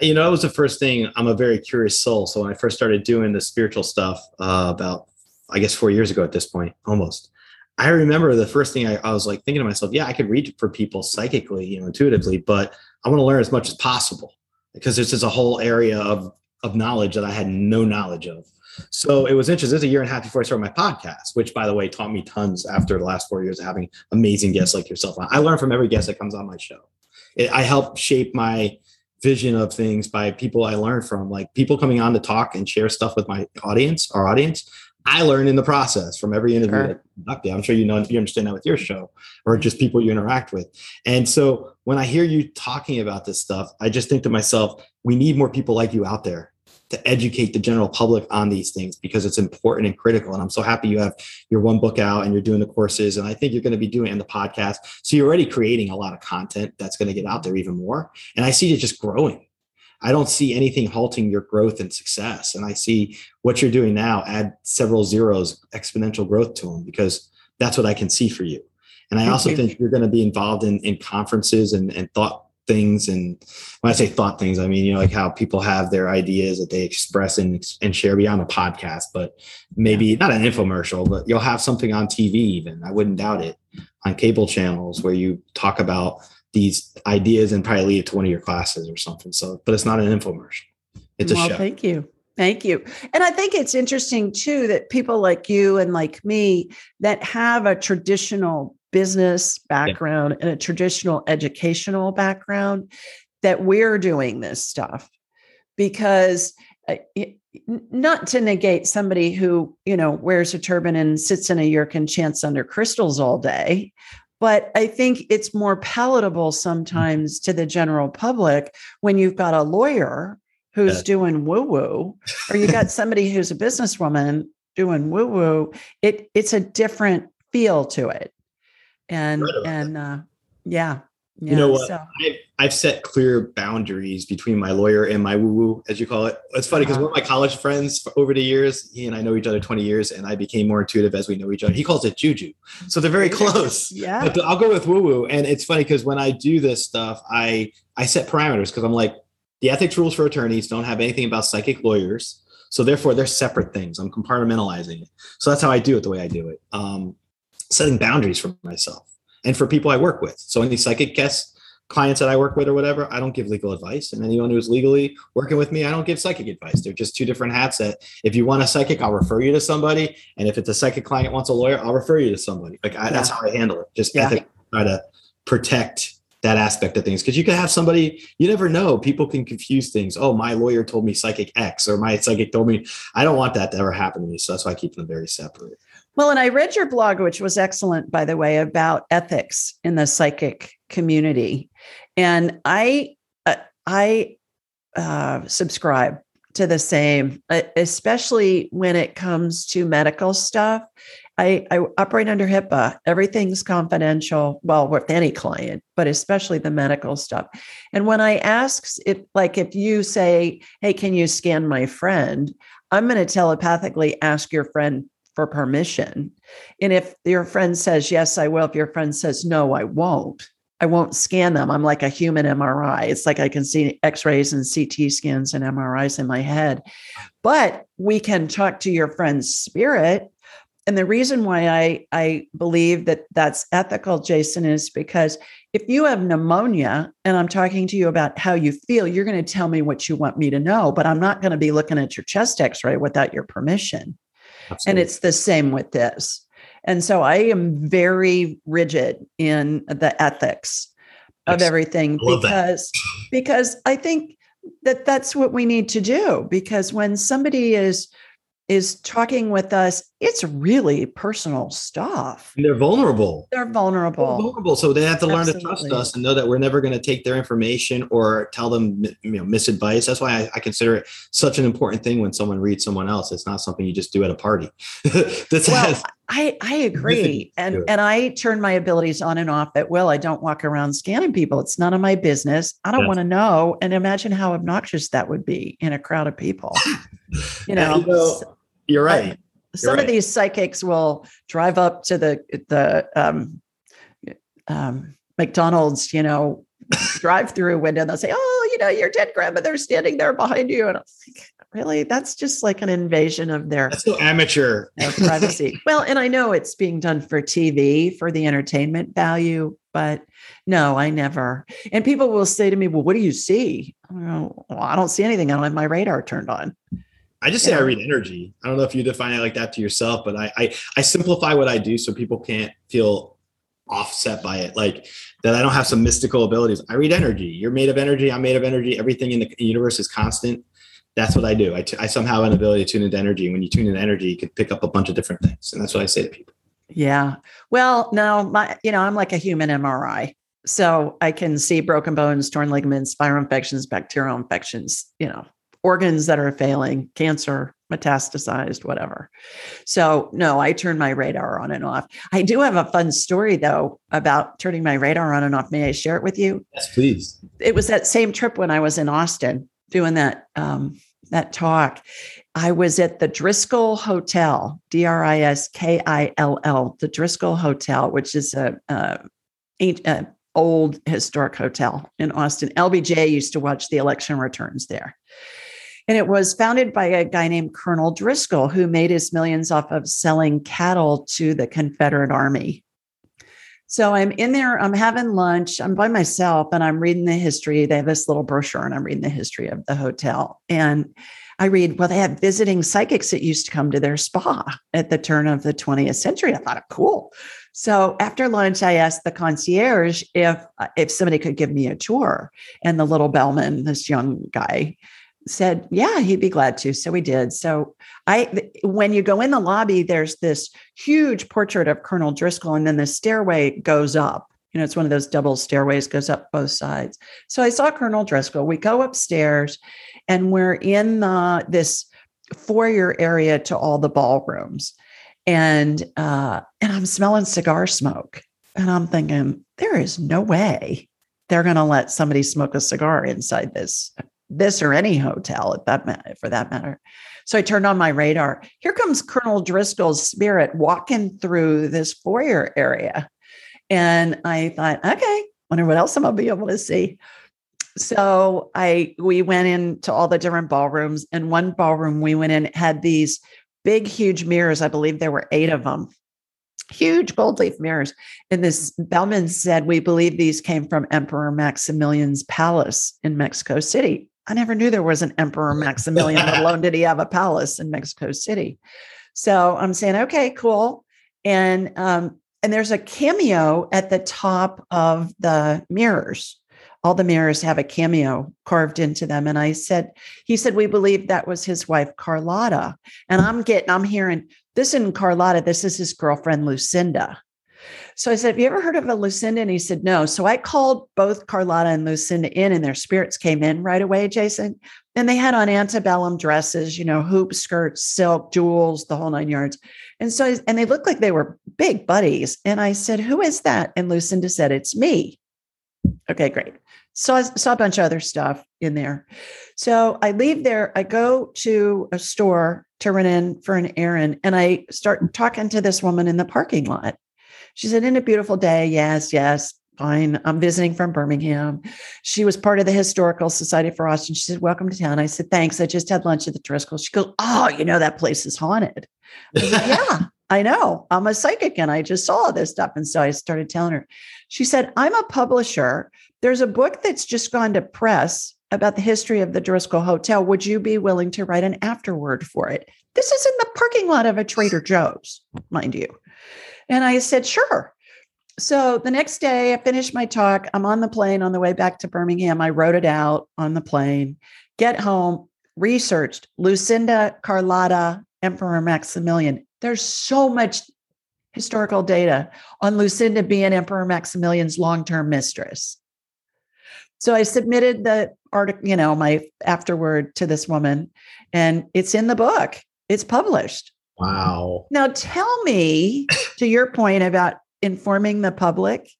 Speaker 2: You know, that was the first thing. I'm a very curious soul. So when I first started doing the spiritual stuff uh, about, I guess, four years ago at this point, almost, I remember the first thing I, I, was like thinking to myself, yeah, I could read for people psychically, you know, intuitively, but I want to learn as much as possible because this is a whole area of of knowledge that I had no knowledge of. So it was interesting. This is a year and a half before I started my podcast, which by the way taught me tons after the last four years of having amazing guests like yourself. I learn from every guest that comes on my show. It, I help shape my vision of things by people I learn from, like people coming on to talk and share stuff with my audience, our audience. I learn in the process from every interview sure. conducted. I'm sure you know you understand that with your show or mm-hmm. just people you interact with. And so when I hear you talking about this stuff, I just think to myself, we need more people like you out there to educate the general public on these things because it's important and critical. And I'm so happy you have your one book out and you're doing the courses. And I think you're going to be doing it in the podcast. So you're already creating a lot of content that's going to get out there even more. And I see it just growing. I don't see anything halting your growth and success. And I see what you're doing now add several zeros, exponential growth to them because that's what I can see for you. And I also think you're going to be involved in, in conferences and, and thought things. And when I say thought things, I mean, you know, like how people have their ideas that they express and, and share beyond a podcast, but maybe yeah. not an infomercial, but you'll have something on TV even. I wouldn't doubt it on cable channels where you talk about these ideas and probably lead to one of your classes or something. So, but it's not an infomercial. It's
Speaker 3: well,
Speaker 2: a show.
Speaker 3: Thank you. Thank you. And I think it's interesting too that people like you and like me that have a traditional business background yeah. and a traditional educational background, that we're doing this stuff because uh, not to negate somebody who you know wears a turban and sits in a yurk and chants under crystals all day but I think it's more palatable sometimes to the general public when you've got a lawyer who's yeah. doing woo woo, or you got somebody who's a businesswoman doing woo woo. It it's a different feel to it, and and uh, yeah,
Speaker 2: yeah, you know what? So. I've, I've set clear boundaries between my lawyer and my woo woo, as you call it. It's funny because uh-huh. one of my college friends over the years, he and I know each other 20 years, and I became more intuitive as we know each other. He calls it juju. So they're very close.
Speaker 3: yeah.
Speaker 2: But I'll go with woo woo. And it's funny because when I do this stuff, I, I set parameters because I'm like, the ethics rules for attorneys don't have anything about psychic lawyers. So therefore, they're separate things. I'm compartmentalizing it. So that's how I do it the way I do it. Um, setting boundaries for myself and for people I work with. So any psychic guests, clients that I work with or whatever, I don't give legal advice. And anyone who's legally working with me, I don't give psychic advice. They're just two different hats that if you want a psychic, I'll refer you to somebody. And if it's a psychic client wants a lawyer, I'll refer you to somebody. Like I, yeah. that's how I handle it. Just yeah. ethic, try to protect that aspect of things because you can have somebody you never know people can confuse things oh my lawyer told me psychic x or my psychic told me i don't want that to ever happen to me so that's why i keep them very separate
Speaker 3: well, and I read your blog, which was excellent, by the way, about ethics in the psychic community, and I uh, I uh, subscribe to the same, especially when it comes to medical stuff. I, I operate under HIPAA. Everything's confidential. Well, with any client, but especially the medical stuff. And when I ask if, like, if you say, "Hey, can you scan my friend?" I'm going to telepathically ask your friend for permission. And if your friend says, yes, I will, if your friend says, no, I won't, I won't scan them. I'm like a human MRI. It's like I can see x rays and CT scans and MRIs in my head. But we can talk to your friend's spirit. And the reason why I, I believe that that's ethical, Jason, is because if you have pneumonia and I'm talking to you about how you feel, you're going to tell me what you want me to know, but I'm not going to be looking at your chest x ray without your permission. Absolutely. And it's the same with this. And so I am very rigid in the ethics of everything because because I think that that's what we need to do because when somebody is is talking with us it's really personal stuff.
Speaker 2: And they're vulnerable.
Speaker 3: They're
Speaker 2: They're
Speaker 3: vulnerable.
Speaker 2: vulnerable. So they have to learn to trust us and know that we're never going to take their information or tell them you know misadvice. That's why I, I consider it such an important thing when someone reads someone else. It's not something you just do at a party. this
Speaker 3: Well, I I agree, and and I turn my abilities on and off at will. I don't walk around scanning people. It's none of my business. I don't
Speaker 2: Yes.
Speaker 3: want to know. And imagine how obnoxious that would be in a crowd of people. You know,
Speaker 2: you know, you're right.
Speaker 3: Some
Speaker 2: right.
Speaker 3: of these psychics will drive up to the the um, um, McDonald's, you know, drive-through window. And they'll say, "Oh, you know, your dead grandmother's standing there behind you," and I'm like, "Really? That's just like an invasion of their."
Speaker 2: That's so amateur.
Speaker 3: of privacy. well, and I know it's being done for TV for the entertainment value, but no, I never. And people will say to me, "Well, what do you see?" I go, well, I don't see anything. I don't have my radar turned on.
Speaker 2: I just say
Speaker 3: Yeah.
Speaker 2: I read energy. I don't know if you define it like that to yourself, but I, I I simplify what I do so people can't feel offset by it. Like that I don't have some mystical abilities. I read energy. You're made of energy. I'm made of energy. Everything in the universe is constant. That's what I do. I, t- I somehow have an ability to tune into energy. And when you tune into energy, you can pick up a bunch of different things. And that's what I say to people.
Speaker 3: Yeah. Well, no, my, you know, I'm like a human MRI. So I can see broken bones, torn ligaments, viral infections, bacterial infections, you know, organs that are failing, cancer, metastasized, whatever. So no, I turn my radar on and off. I do have a fun story though about turning my radar on and off. May I share it with you?
Speaker 2: Yes, please.
Speaker 3: it was that same trip when I was in Austin doing that um, that talk. I was at the Driskill Hotel, D R I S K I L L, the Driskill Hotel, which is a, a, a old historic hotel in Austin. LBJ used to watch the election returns there. And it was founded by a guy named Colonel Driskill, who made his millions off of selling cattle to the Confederate Army. So I'm in there, I'm having lunch, I'm by myself, and I'm reading the history. They have this little brochure, and I'm reading the history of the hotel. And I read, well, they have visiting psychics that used to come to their spa at the turn of the 20th century. I thought, cool. So after lunch, I asked the concierge if uh, if somebody could give me a tour. And the little bellman, this young guy, said, yeah, he'd be glad to. So we did. So I when you go in the lobby, there's this huge portrait of Colonel Driskill, and then the stairway goes up. You know, it's one of those double stairways, goes up both sides. So I saw Colonel Driskill. We go upstairs, and we're in the this foyer area to all the ballrooms, and uh, and I'm smelling cigar smoke, and I'm thinking there is no way they're going to let somebody smoke a cigar inside this this or any hotel at that for that matter. So I turned on my radar. Here comes Colonel Driskill's spirit walking through this foyer area. And I thought, okay, wonder what else I'm gonna be able to see. So I we went into all the different ballrooms, and one ballroom we went in had these big, huge mirrors. I believe there were eight of them, huge gold leaf mirrors. And this bellman said, We believe these came from Emperor Maximilian's palace in Mexico City. I never knew there was an Emperor Maximilian, let alone did he have a palace in Mexico City. So I'm saying, okay, cool. And um, and there's a cameo at the top of the mirrors. All the mirrors have a cameo carved into them. And I said, he said, we believe that was his wife, Carlotta. And I'm getting, I'm hearing this isn't Carlotta, this is his girlfriend, Lucinda. So I said, Have you ever heard of a Lucinda? And he said, No. So I called both Carlotta and Lucinda in, and their spirits came in right away, Jason. And they had on antebellum dresses, you know, hoop skirts, silk, jewels, the whole nine yards. And so, and they looked like they were big buddies. And I said, Who is that? And Lucinda said, It's me. Okay, great. So I saw a bunch of other stuff in there. So I leave there. I go to a store to run in for an errand, and I start talking to this woman in the parking lot. She said, In a beautiful day. Yes, yes, fine. I'm visiting from Birmingham. She was part of the Historical Society for Austin. She said, Welcome to town. I said, Thanks. I just had lunch at the Driskill. She goes, Oh, you know, that place is haunted. I said, yeah, I know. I'm a psychic and I just saw this stuff. And so I started telling her. She said, I'm a publisher. There's a book that's just gone to press about the history of the Driskill Hotel. Would you be willing to write an afterword for it? This is in the parking lot of a Trader Joe's, mind you. And I said, sure. So the next day, I finished my talk. I'm on the plane on the way back to Birmingham. I wrote it out on the plane, get home, researched Lucinda Carlotta, Emperor Maximilian. there's so much historical data on Lucinda being Emperor Maximilian's long-term mistress. So I submitted the article, you know, my afterword to this woman, and it's in the book. It's published.
Speaker 2: Wow.
Speaker 3: Now tell me, to your point about informing the public,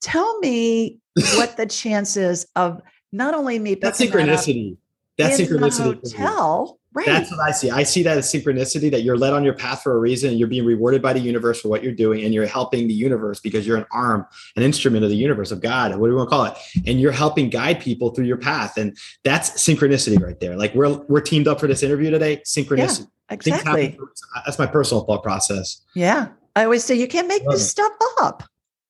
Speaker 3: tell me what the chances of not only me
Speaker 2: That's
Speaker 3: picking that
Speaker 2: synchronicity. That's synchronicity.
Speaker 3: the hotel, right?
Speaker 2: That's what I see. I see that as synchronicity that you're led on your path for a reason and you're being rewarded by the universe for what you're doing and you're helping the universe because you're an arm, an instrument of the universe of God, what do we want to call it? And you're helping guide people through your path. And that's synchronicity right there. Like we're we're teamed up for this interview today. Synchronicity. Happen
Speaker 3: exactly.
Speaker 2: for- uh, That's my personal thought process.
Speaker 3: Yeah. I always say you can't make this
Speaker 2: it.
Speaker 3: stuff up.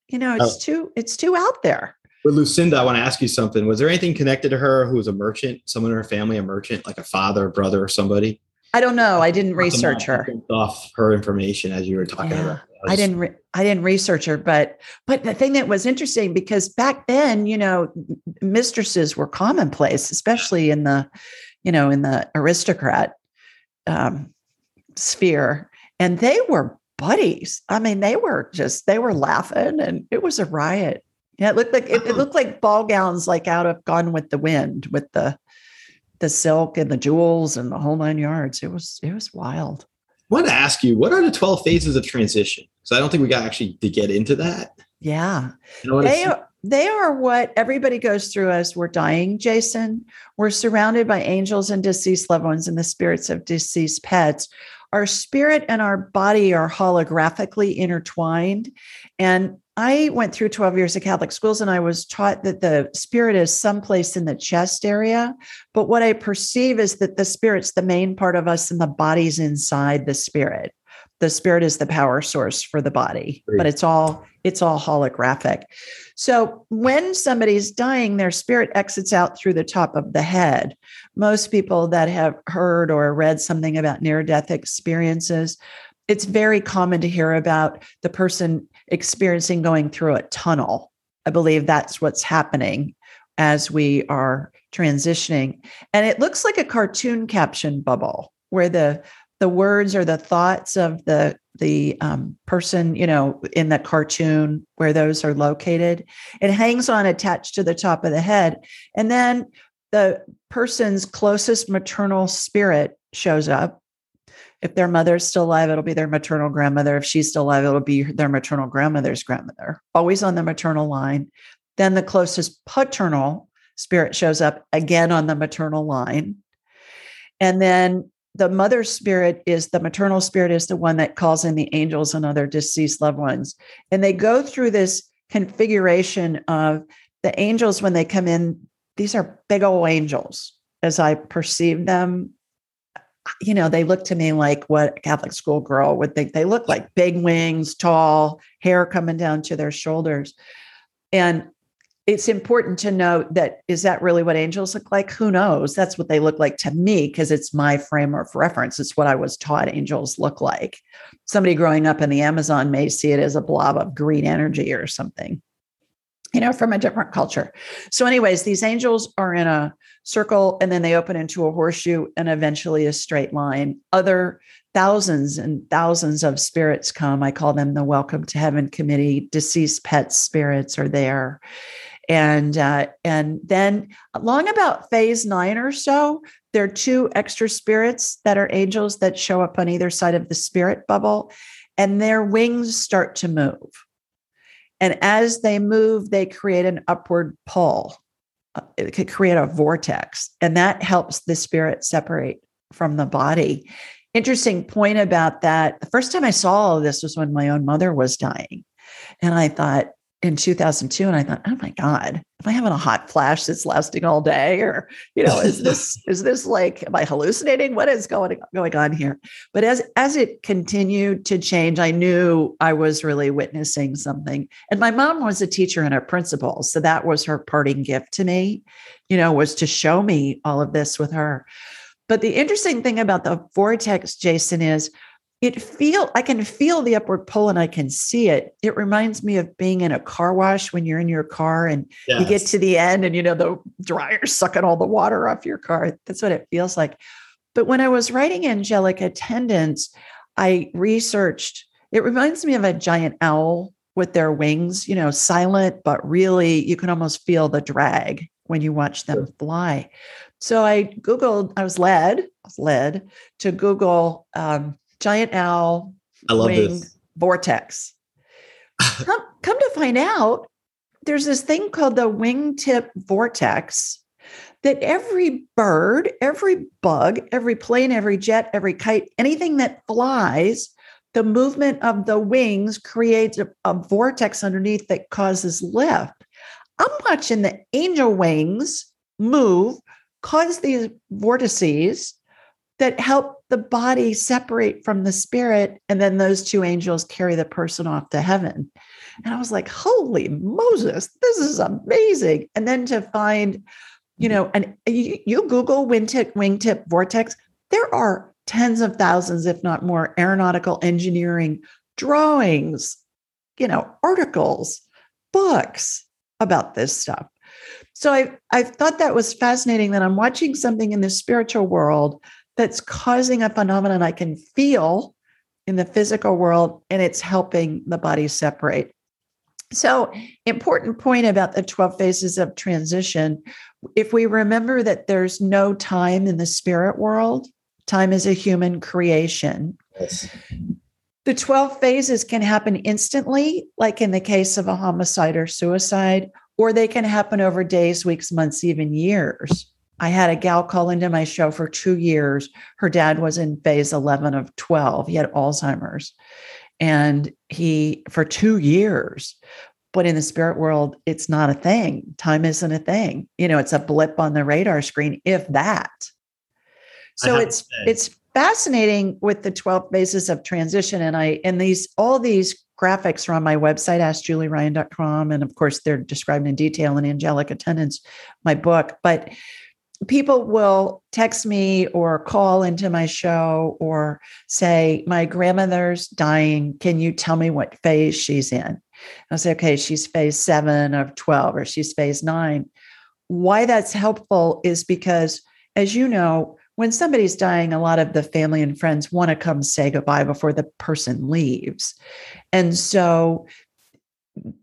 Speaker 3: You know, it's
Speaker 2: Oh.
Speaker 3: too it's too out there.
Speaker 2: With Lucinda, I want to ask you something. Was there anything connected to her who was a merchant, someone in her family, a merchant, like a father, a brother, or somebody?
Speaker 3: I don't know. I didn't research her.
Speaker 2: Off her information as you were talking
Speaker 3: Yeah,
Speaker 2: about.
Speaker 3: I didn't re- I didn't research her, but but the thing that was interesting because back then, you know, mistresses were commonplace, especially in the, you know, in the aristocrat um, sphere, and they were buddies. I mean, they were just they were laughing, and it was a riot. Yeah, it looked like it, it looked like ball gowns, like out of Gone with the Wind, with the the silk and the jewels and the whole nine yards. It was it was wild.
Speaker 2: I want to ask you, what are the 12 phases of transition? So I don't think we got actually to get into that.
Speaker 3: Yeah. They they are what everybody goes through as we're dying jason. We're surrounded by angels and deceased loved ones and the spirits of deceased pets. Our spirit and our body are holographically intertwined. And i went through 12 years of catholic schools and i was taught that the spirit is someplace in the chest area. But what i perceive is that the spirit's the main part of us and the body's inside the spirit the spirit is the power source for the body but it's all it's all holographic. So when somebody's dying their spirit exits out through the top of the head. Most people that have heard or read something about near death experiences it's very common to hear about the person experiencing going through a tunnel. I believe that's what's happening as we are transitioning. And it looks like a cartoon caption bubble where the the words or the thoughts of the the um, person you know in the cartoon where those are located it hangs on attached to the top of the head. And then the person's closest maternal spirit shows up. If their mother's still alive it'll be their maternal grandmother. If she's still alive it'll be their maternal grandmother's grandmother. Always on the maternal line. Then the closest paternal spirit shows up again on the maternal line. And then the mother spirit is the maternal spirit is the one that calls in the angels and other deceased loved ones. And they go through this configuration of the angels when they come in. These are big old angels as i perceive them. You know they look to me like what a catholic school girl would think. They look like big wings tall hair coming down to their shoulders. And it's important to note that is that really what angels look like? Who knows? That's what they look like to me because it's my frame of reference. It's what I was taught angels look like. Somebody growing up in the Amazon may see it as a blob of green energy or something, you know, from a different culture. So, anyways, these angels are in a circle and then they open into a horseshoe and eventually a straight line. Other thousands and thousands of spirits come. I call them the Welcome to Heaven Committee. Deceased pet spirits are there and uh, and then along about phase nine or so there are two extra spirits that are angels that show up on either side of the spirit bubble and their wings start to move. And as they move they create an upward pull Uh, it could create a vortex and that helps the spirit separate from the body. Interesting point about that the first time i saw all this was when my own mother was dying. And i thought in 2002 and i thought oh my god am i having a hot flash that's lasting all day? Or you know is this is this like am i hallucinating? What is going going on here? But as as it continued to change i knew i was really witnessing something. And my mom was a teacher and a principal so that was her parting gift to me you know was to show me all of this with her. But the interesting thing about the vortex jason is it feel i can feel the upward pull and i can see it. It reminds me of being in a car wash when you're in your car and you get to the end and you know the dryer's sucking all the water off your car. That's what it feels like. But when i was writing angelic attendants I researched, it reminds me of a giant owl with their wings, you know, silent, but really you can almost feel the drag when you watch them fly. So I Googled, I was led, I was led to Google um, giant owl
Speaker 2: I love
Speaker 3: wing
Speaker 2: this.
Speaker 3: vortex. come, come to find out, there's this thing called the wingtip vortex that every bird, every bug, every plane, every jet, every kite, anything that flies, the movement of the wings creates a, a vortex underneath that causes lift. I'm watching the angel wings move, cause these vortices that help the body separate from the spirit. And then those two angels carry the person off to heaven. And I was like, holy Moses, this is amazing. And then to find, you know, and you, you Google wingtip, wingtip vortex, there are tens of thousands, if not more, aeronautical engineering drawings, you know, articles, books about this stuff. So I, I thought that was fascinating that I'm watching something in the spiritual world that's causing a phenomenon I can feel in the physical world, and it's helping the body separate. So, important point about the 12 phases of transition. If we remember that there's no time in the spirit world, time is a human creation.
Speaker 2: Yes.
Speaker 3: The 12 phases can happen instantly, like in the case of a homicide or suicide, or they can happen over days, weeks, months, even years. I had a gal call into my show for two years. Her dad was in phase 11 of 12. He had Alzheimer's. And he, for two years, but in the spirit world, it's not a thing. Time isn't a thing. You know, it's a blip on the radar screen, if that. So it's it's fascinating with the 12 phases of transition. And I and these all these graphics are on my website, askjulieryan.com. And of course, they're described in detail in Angelic Attendants, my book. But people will text me or call into my show or say, My grandmother's dying. Can you tell me what phase she's in? I'll say, Okay, she's phase seven of 12 or she's phase nine. Why that's helpful is because, as you know, when somebody's dying, a lot of the family and friends want to come say goodbye before the person leaves. And so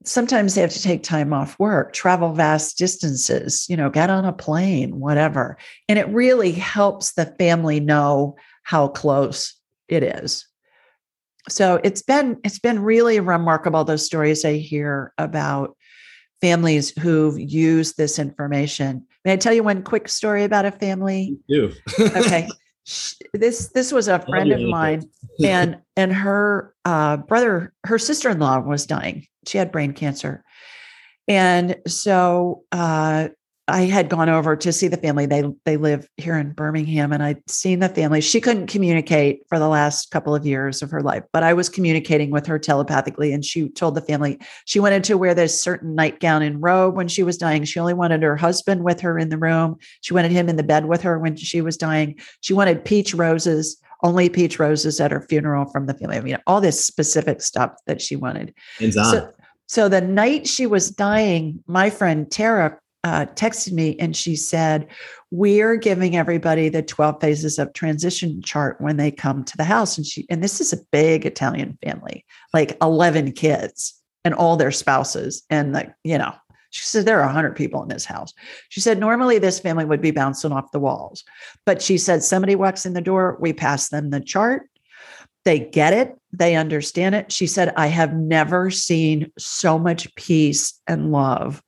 Speaker 3: sometimes they have to take time off work, travel vast distances, you know, get on a plane, whatever. And it really helps the family know how close it is. So it's been it's been really remarkable those stories I hear about families who've used this information. May I tell you one quick story about a family?
Speaker 2: You.
Speaker 3: okay Sh- this this was a friend of mine and and her uh, brother her sister-in-law was dying. She had brain cancer. And so uh, i had gone over to see the family. They they live here in birmingham and i'd seen the family. She couldn't communicate for the last couple of years of her life but i was communicating with her telepathically and she told the family she wanted to wear this certain nightgown and robe when she was dying. She only wanted her husband with her in the room. She wanted him in the bed with her when she was dying. She wanted peach roses only peach roses at her funeral from the family. I mean all this specific stuff that she wanted. So, so the night she was dying, my friend Tara uh, texted me and she said, "We're giving everybody the 12 phases of transition chart when they come to the house." And she and this is a big Italian family, like 11 kids and all their spouses, and like you know. She said there are 100 people in this house. She said normally this family would be bouncing off the walls, but she said somebody walks in the door, we pass them the chart, they get it, they understand it. She said, I have never seen so much peace and love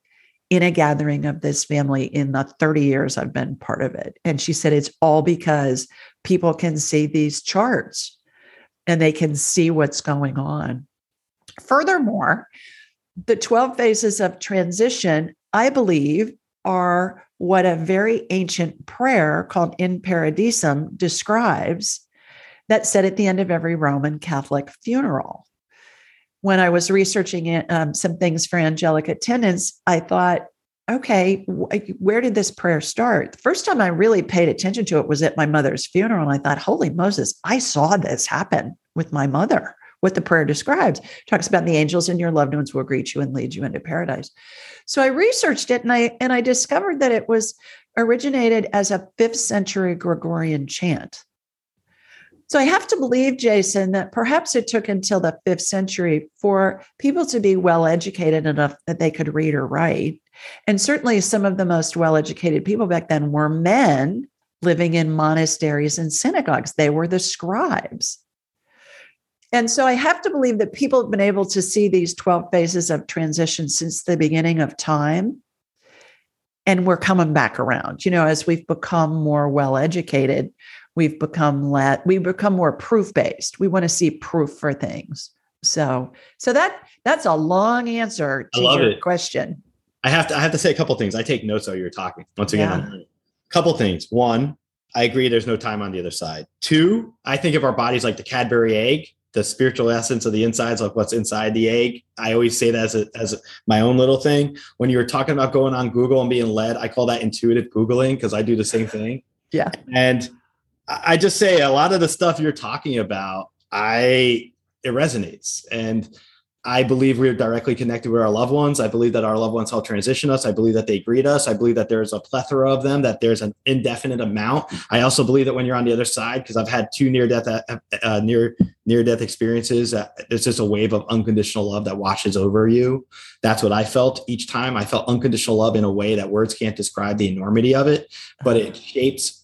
Speaker 3: in a gathering of this family in the 30 years I've been part of it. And she said, it's all because people can see these charts and they can see what's going on. Furthermore, the 12 phases of transition, I believe, are what a very ancient prayer called In Paradisum describes that's said at the end of every Roman Catholic funeral. When I was researching it, um, some things for angelic attendants, I thought, okay, wh- where did this prayer start? The first time I really paid attention to it was at my mother's funeral. And I thought, holy Moses, I saw this happen with my mother. What the prayer describes talks about the angels and your loved ones will greet you and lead you into paradise. So I researched it and I and I discovered that it was originated as a fifth century Gregorian chant So I have to believe, Jason, that perhaps it took until the fifth century for people to be well educated enough that they could read or write. And certainly some of the most well educated people back then were men living in monasteries and synagogues. They were the scribes. And so I have to believe that people have been able to see these 12 phases of transition since the beginning of time. And we're coming back around. You know, as we've become more well educated, we've become let we become more proof based. We want to see proof for things. So, so that that's a long answer to your it. question.
Speaker 2: I have to I have to say a couple things. I take notes while you're talking. Once again, yeah. couple things. One, I agree there's no time on the other side. Two, I think of our bodies like the Cadbury egg the spiritual essence of the insides, like what's inside the egg. I always say that as, a, as my own little thing. When you were talking about going on Google and being led, I call that intuitive Googling because I do the same thing.
Speaker 3: Yeah.
Speaker 2: And I just say a lot of the stuff you're talking about, I, it resonates. And I believe we're directly connected with our loved ones. I believe that our loved ones help transition us. I believe that they greet us. I believe that there's a plethora of them, that there's an indefinite amount. I also believe that when you're on the other side, because I've had two near death, uh, uh, near near death experiences, uh, there's just a wave of unconditional love that washes over you. That's what I felt each time. I felt unconditional love in a way that words can't describe the enormity of it, but it shapes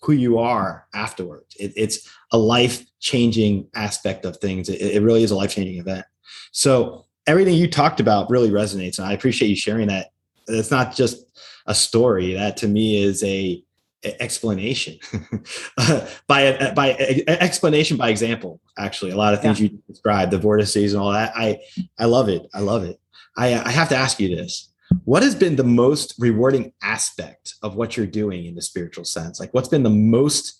Speaker 2: who you are afterwards. It, it's a life changing aspect of things. It, it really is a life changing event. So everything you talked about really resonates. And I appreciate you sharing that. It's not just a story. That to me is a, a explanation uh, by a, by a, explanation by example. Actually, a lot of things yeah. you described, the vortices and all that. I I love it. I love it. I I have to ask you this. What has been the most rewarding aspect of what you're doing in the spiritual sense? Like, what's been the most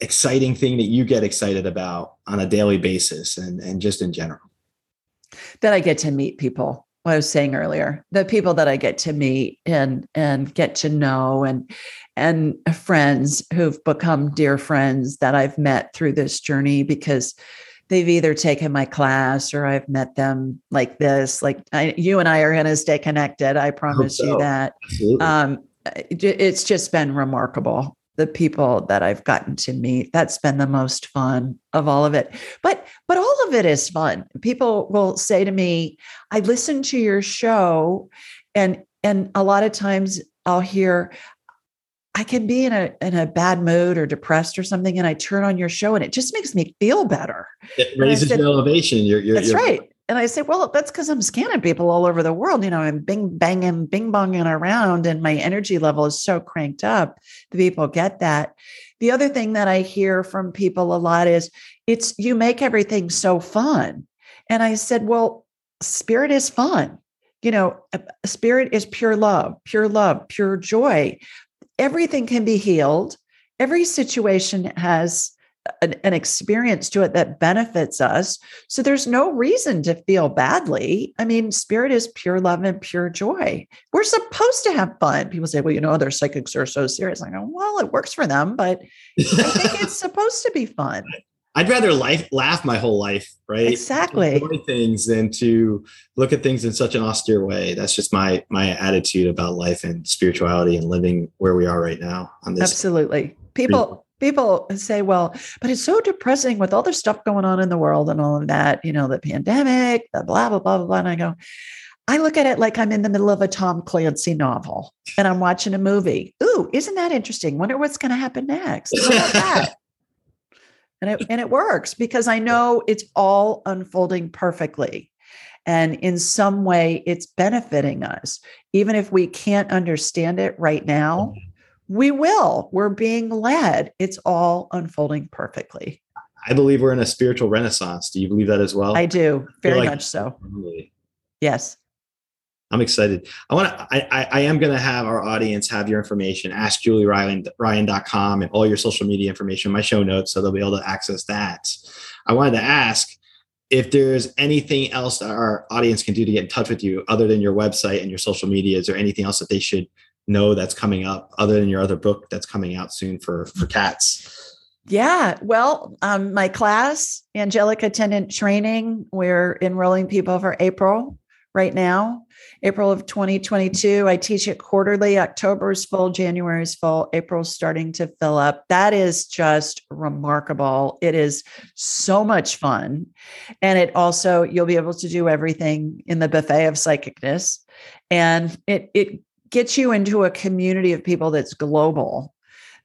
Speaker 2: exciting thing that you get excited about on a daily basis and, and just in general?
Speaker 3: that I get to meet people. What I was saying earlier, the people that I get to meet and and get to know and and friends who've become dear friends that I've met through this journey because they've either taken my class or I've met them like this. Like I, you and I are going to stay connected. I promise so. you that. Um, it's just been remarkable the people that I've gotten to meet. That's been the most fun of all of it. But but all of it is fun. People will say to me, "I listen to your show," and and a lot of times I'll hear, I can be in a in a bad mood or depressed or something, and I turn on your show, and it just makes me feel better.
Speaker 2: It raises said, your elevation. You're, you're,
Speaker 3: that's
Speaker 2: you're,
Speaker 3: right. And I say, well, that's because I'm scanning people all over the world. You know, I'm bing banging, bing bonging around, and my energy level is so cranked up. The people get that. The other thing that I hear from people a lot is it's you make everything so fun. And I said, well, spirit is fun. You know, spirit is pure love, pure love, pure joy. Everything can be healed. Every situation has an, an, experience to it that benefits us. So there's no reason to feel badly. I mean, spirit is pure love and pure joy. We're supposed to have fun. People say, well, you know, their psychics are so serious. I go, well, it works for them, but I think it's supposed to be fun.
Speaker 2: I'd rather life, laugh my whole life, right?
Speaker 3: Exactly.
Speaker 2: Enjoy things than to look at things in such an austere way. That's just my my attitude about life and spirituality and living where we are right now.
Speaker 3: On this, absolutely. People people say, well, but it's so depressing with all the stuff going on in the world and all of that, you know, the pandemic, the blah, blah, blah, blah, blah. And I go, I look at it like I'm in the middle of a Tom Clancy novel and I'm watching a movie. Ooh, isn't that interesting? Wonder what's going to happen next. that? and it and it works because I know it's all unfolding perfectly. And in some way, it's benefiting us. Even if we can't understand it right now, mm-hmm we will. We're being led. It's all unfolding perfectly.
Speaker 2: I believe we're in a spiritual renaissance. Do you believe that as well?
Speaker 3: I do, very like, much so. Yes.
Speaker 2: I'm excited. I want to, I, I am going to have our audience have your information, ask julieryan.com and all your social media information, my show notes, so they'll be able to access that. I wanted to ask if there's anything else that our audience can do to get in touch with you other than your website and your social media. Is there anything else that they should know that's coming up other than your other book that's coming out soon for for cats
Speaker 3: yeah well um, my class angelic attendant training we're enrolling people for april right now. April of 2022. I teach it quarterly. October is full, January is full, April's starting to fill up. That is just remarkable. It is so much fun. And it also, you'll be able to do everything in the buffet of psychicness. And it, it gets you into a community of people that's global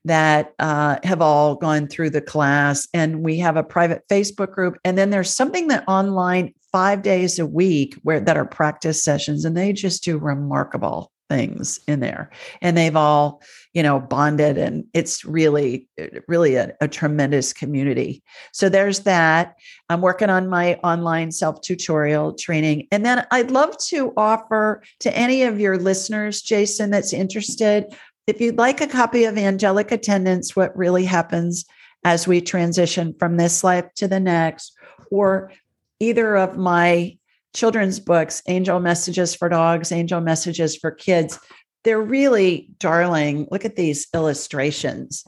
Speaker 3: that uh, have all gone through the class. And we have a private Facebook group. And then there's something that online five days a week where that are practice sessions, and they just do remarkable things in there. And they've all, you know, bonded, and it's really, really a, a tremendous community. So there's that. I'm working on my online self tutorial training. And then I'd love to offer to any of your listeners, Jason, that's interested, if you'd like a copy of Angelic attendants What Really Happens as We Transition from This Life to the Next, or either of my children's books, Angel Messages for Dogs, Angel Messages for Kids, they're really darling. Look at these illustrations.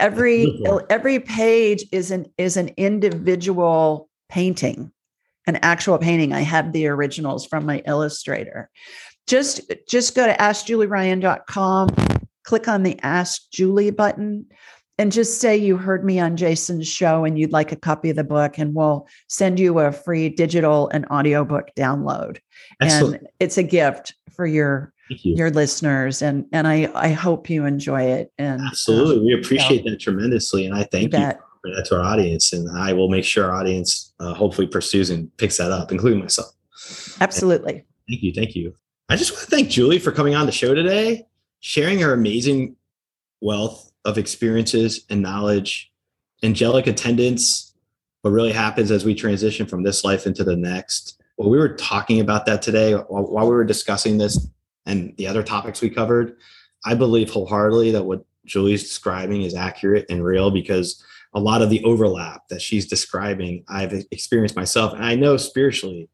Speaker 3: Every every page is an is an individual painting, an actual painting. I have the originals from my illustrator just just go to askjulieryan.com click on the ask julie button and just say you heard me on jason's show and you'd like a copy of the book and we'll send you a free digital and audiobook download. Excellent. and it's a gift for your you. your listeners and and i i hope you enjoy it and
Speaker 2: absolutely. um, we appreciate that tremendously and i thank you, you for that to our audience and i will make sure our audience uh, hopefully pursues and picks that up including myself.
Speaker 3: Absolutely.
Speaker 2: And thank you thank you. I just want to thank Julie for coming on the show today, sharing her amazing wealth of experiences and knowledge, angelic attendants, what really happens as we transition from this life into the next. Well, we were talking about that today while we were discussing this and the other topics we covered. I believe wholeheartedly that what Julie's describing is accurate and real because a lot of the overlap that she's describing, I've experienced myself. And I know spiritually,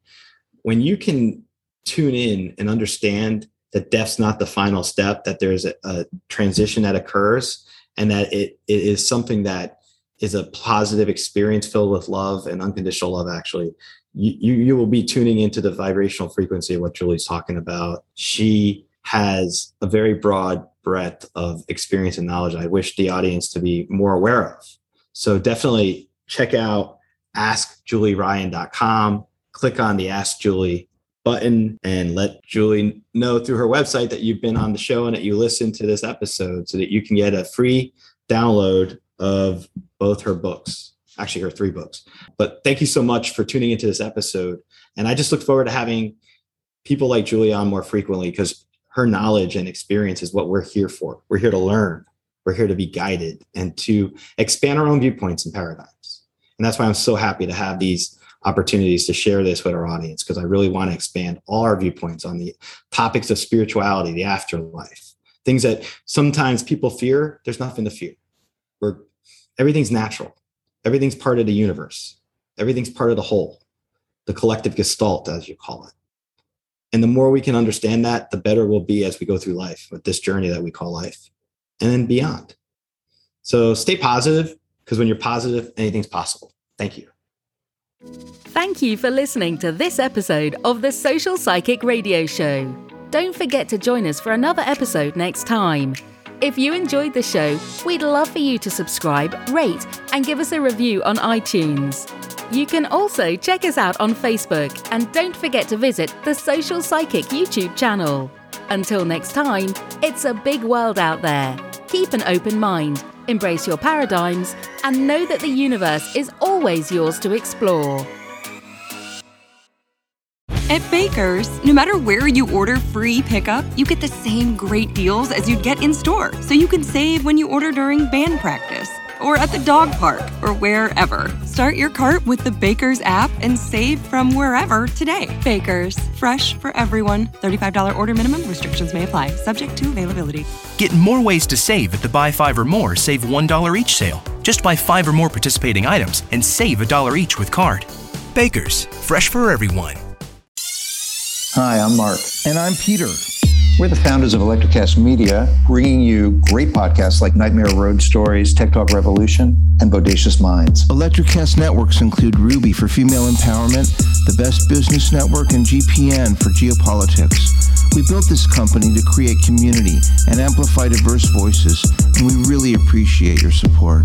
Speaker 2: when you can tune in and understand that death's not the final step, that there's a, a transition that occurs, and that it, it is something that is a positive experience filled with love and unconditional love, actually. You, you, will be tuning into the vibrational frequency of what Julie's talking about. She has a very broad breadth of experience and knowledge I wish the audience to be more aware of. So definitely check out askjulieryan.com, click on the Ask Julie button and let Julie know through her website that you've been on the show and that you listened to this episode so that you can get a free download of both her books, actually, her three books. But thank you so much for tuning into this episode. And I just look forward to having people like Julie on more frequently because her knowledge and experience is what we're here for. We're here to learn, we're here to be guided and to expand our own viewpoints and paradigms. And that's why I'm so happy to have these opportunities to share this with our audience because I really want to expand all our viewpoints on the topics of spirituality, the afterlife, things that sometimes people fear. There's nothing to fear. We're, everything's natural, everything's part of the universe, everything's part of the whole, the collective gestalt, as you call it. And the more we can understand that, the better we'll be as we go through life with this journey that we call life and then beyond. So stay positive because when you're positive, anything's possible. Thank you.
Speaker 4: Thank you for listening to this episode of the Social Psychic Radio Show. Don't forget to join us for another episode next time. If you enjoyed the show, we'd love for you to subscribe, rate, and give us a review on iTunes. You can also check us out on Facebook and don't forget to visit the Social Psychic YouTube channel. Until next time, it's a big world out there. Keep an open mind embrace your paradigms, and know that the universe is always yours to explore.
Speaker 5: At Baker's, no matter where you order free pickup, you get the same great deals as you'd get in store, so you can save when you order during band practice or at the dog park or wherever. Start your cart with the Baker's app and save from wherever today. Baker's, fresh for everyone. $35 order minimum, restrictions may apply, subject to availability.
Speaker 6: Get more ways to save at the Buy Five or More Save $1 each sale. Just buy five or more participating items and save a dollar each with card. Baker's, fresh for everyone.
Speaker 7: Hi, I'm Mark.
Speaker 8: And I'm Peter.
Speaker 7: We're the founders of Electrocast Media, bringing you great podcasts like Nightmare Road Stories, Tech Talk Revolution, and Bodacious Minds.
Speaker 8: Electrocast networks include Ruby for female empowerment, the Best Business Network, and GPN for geopolitics. We built this company to create community and amplify diverse voices, and we really appreciate your support.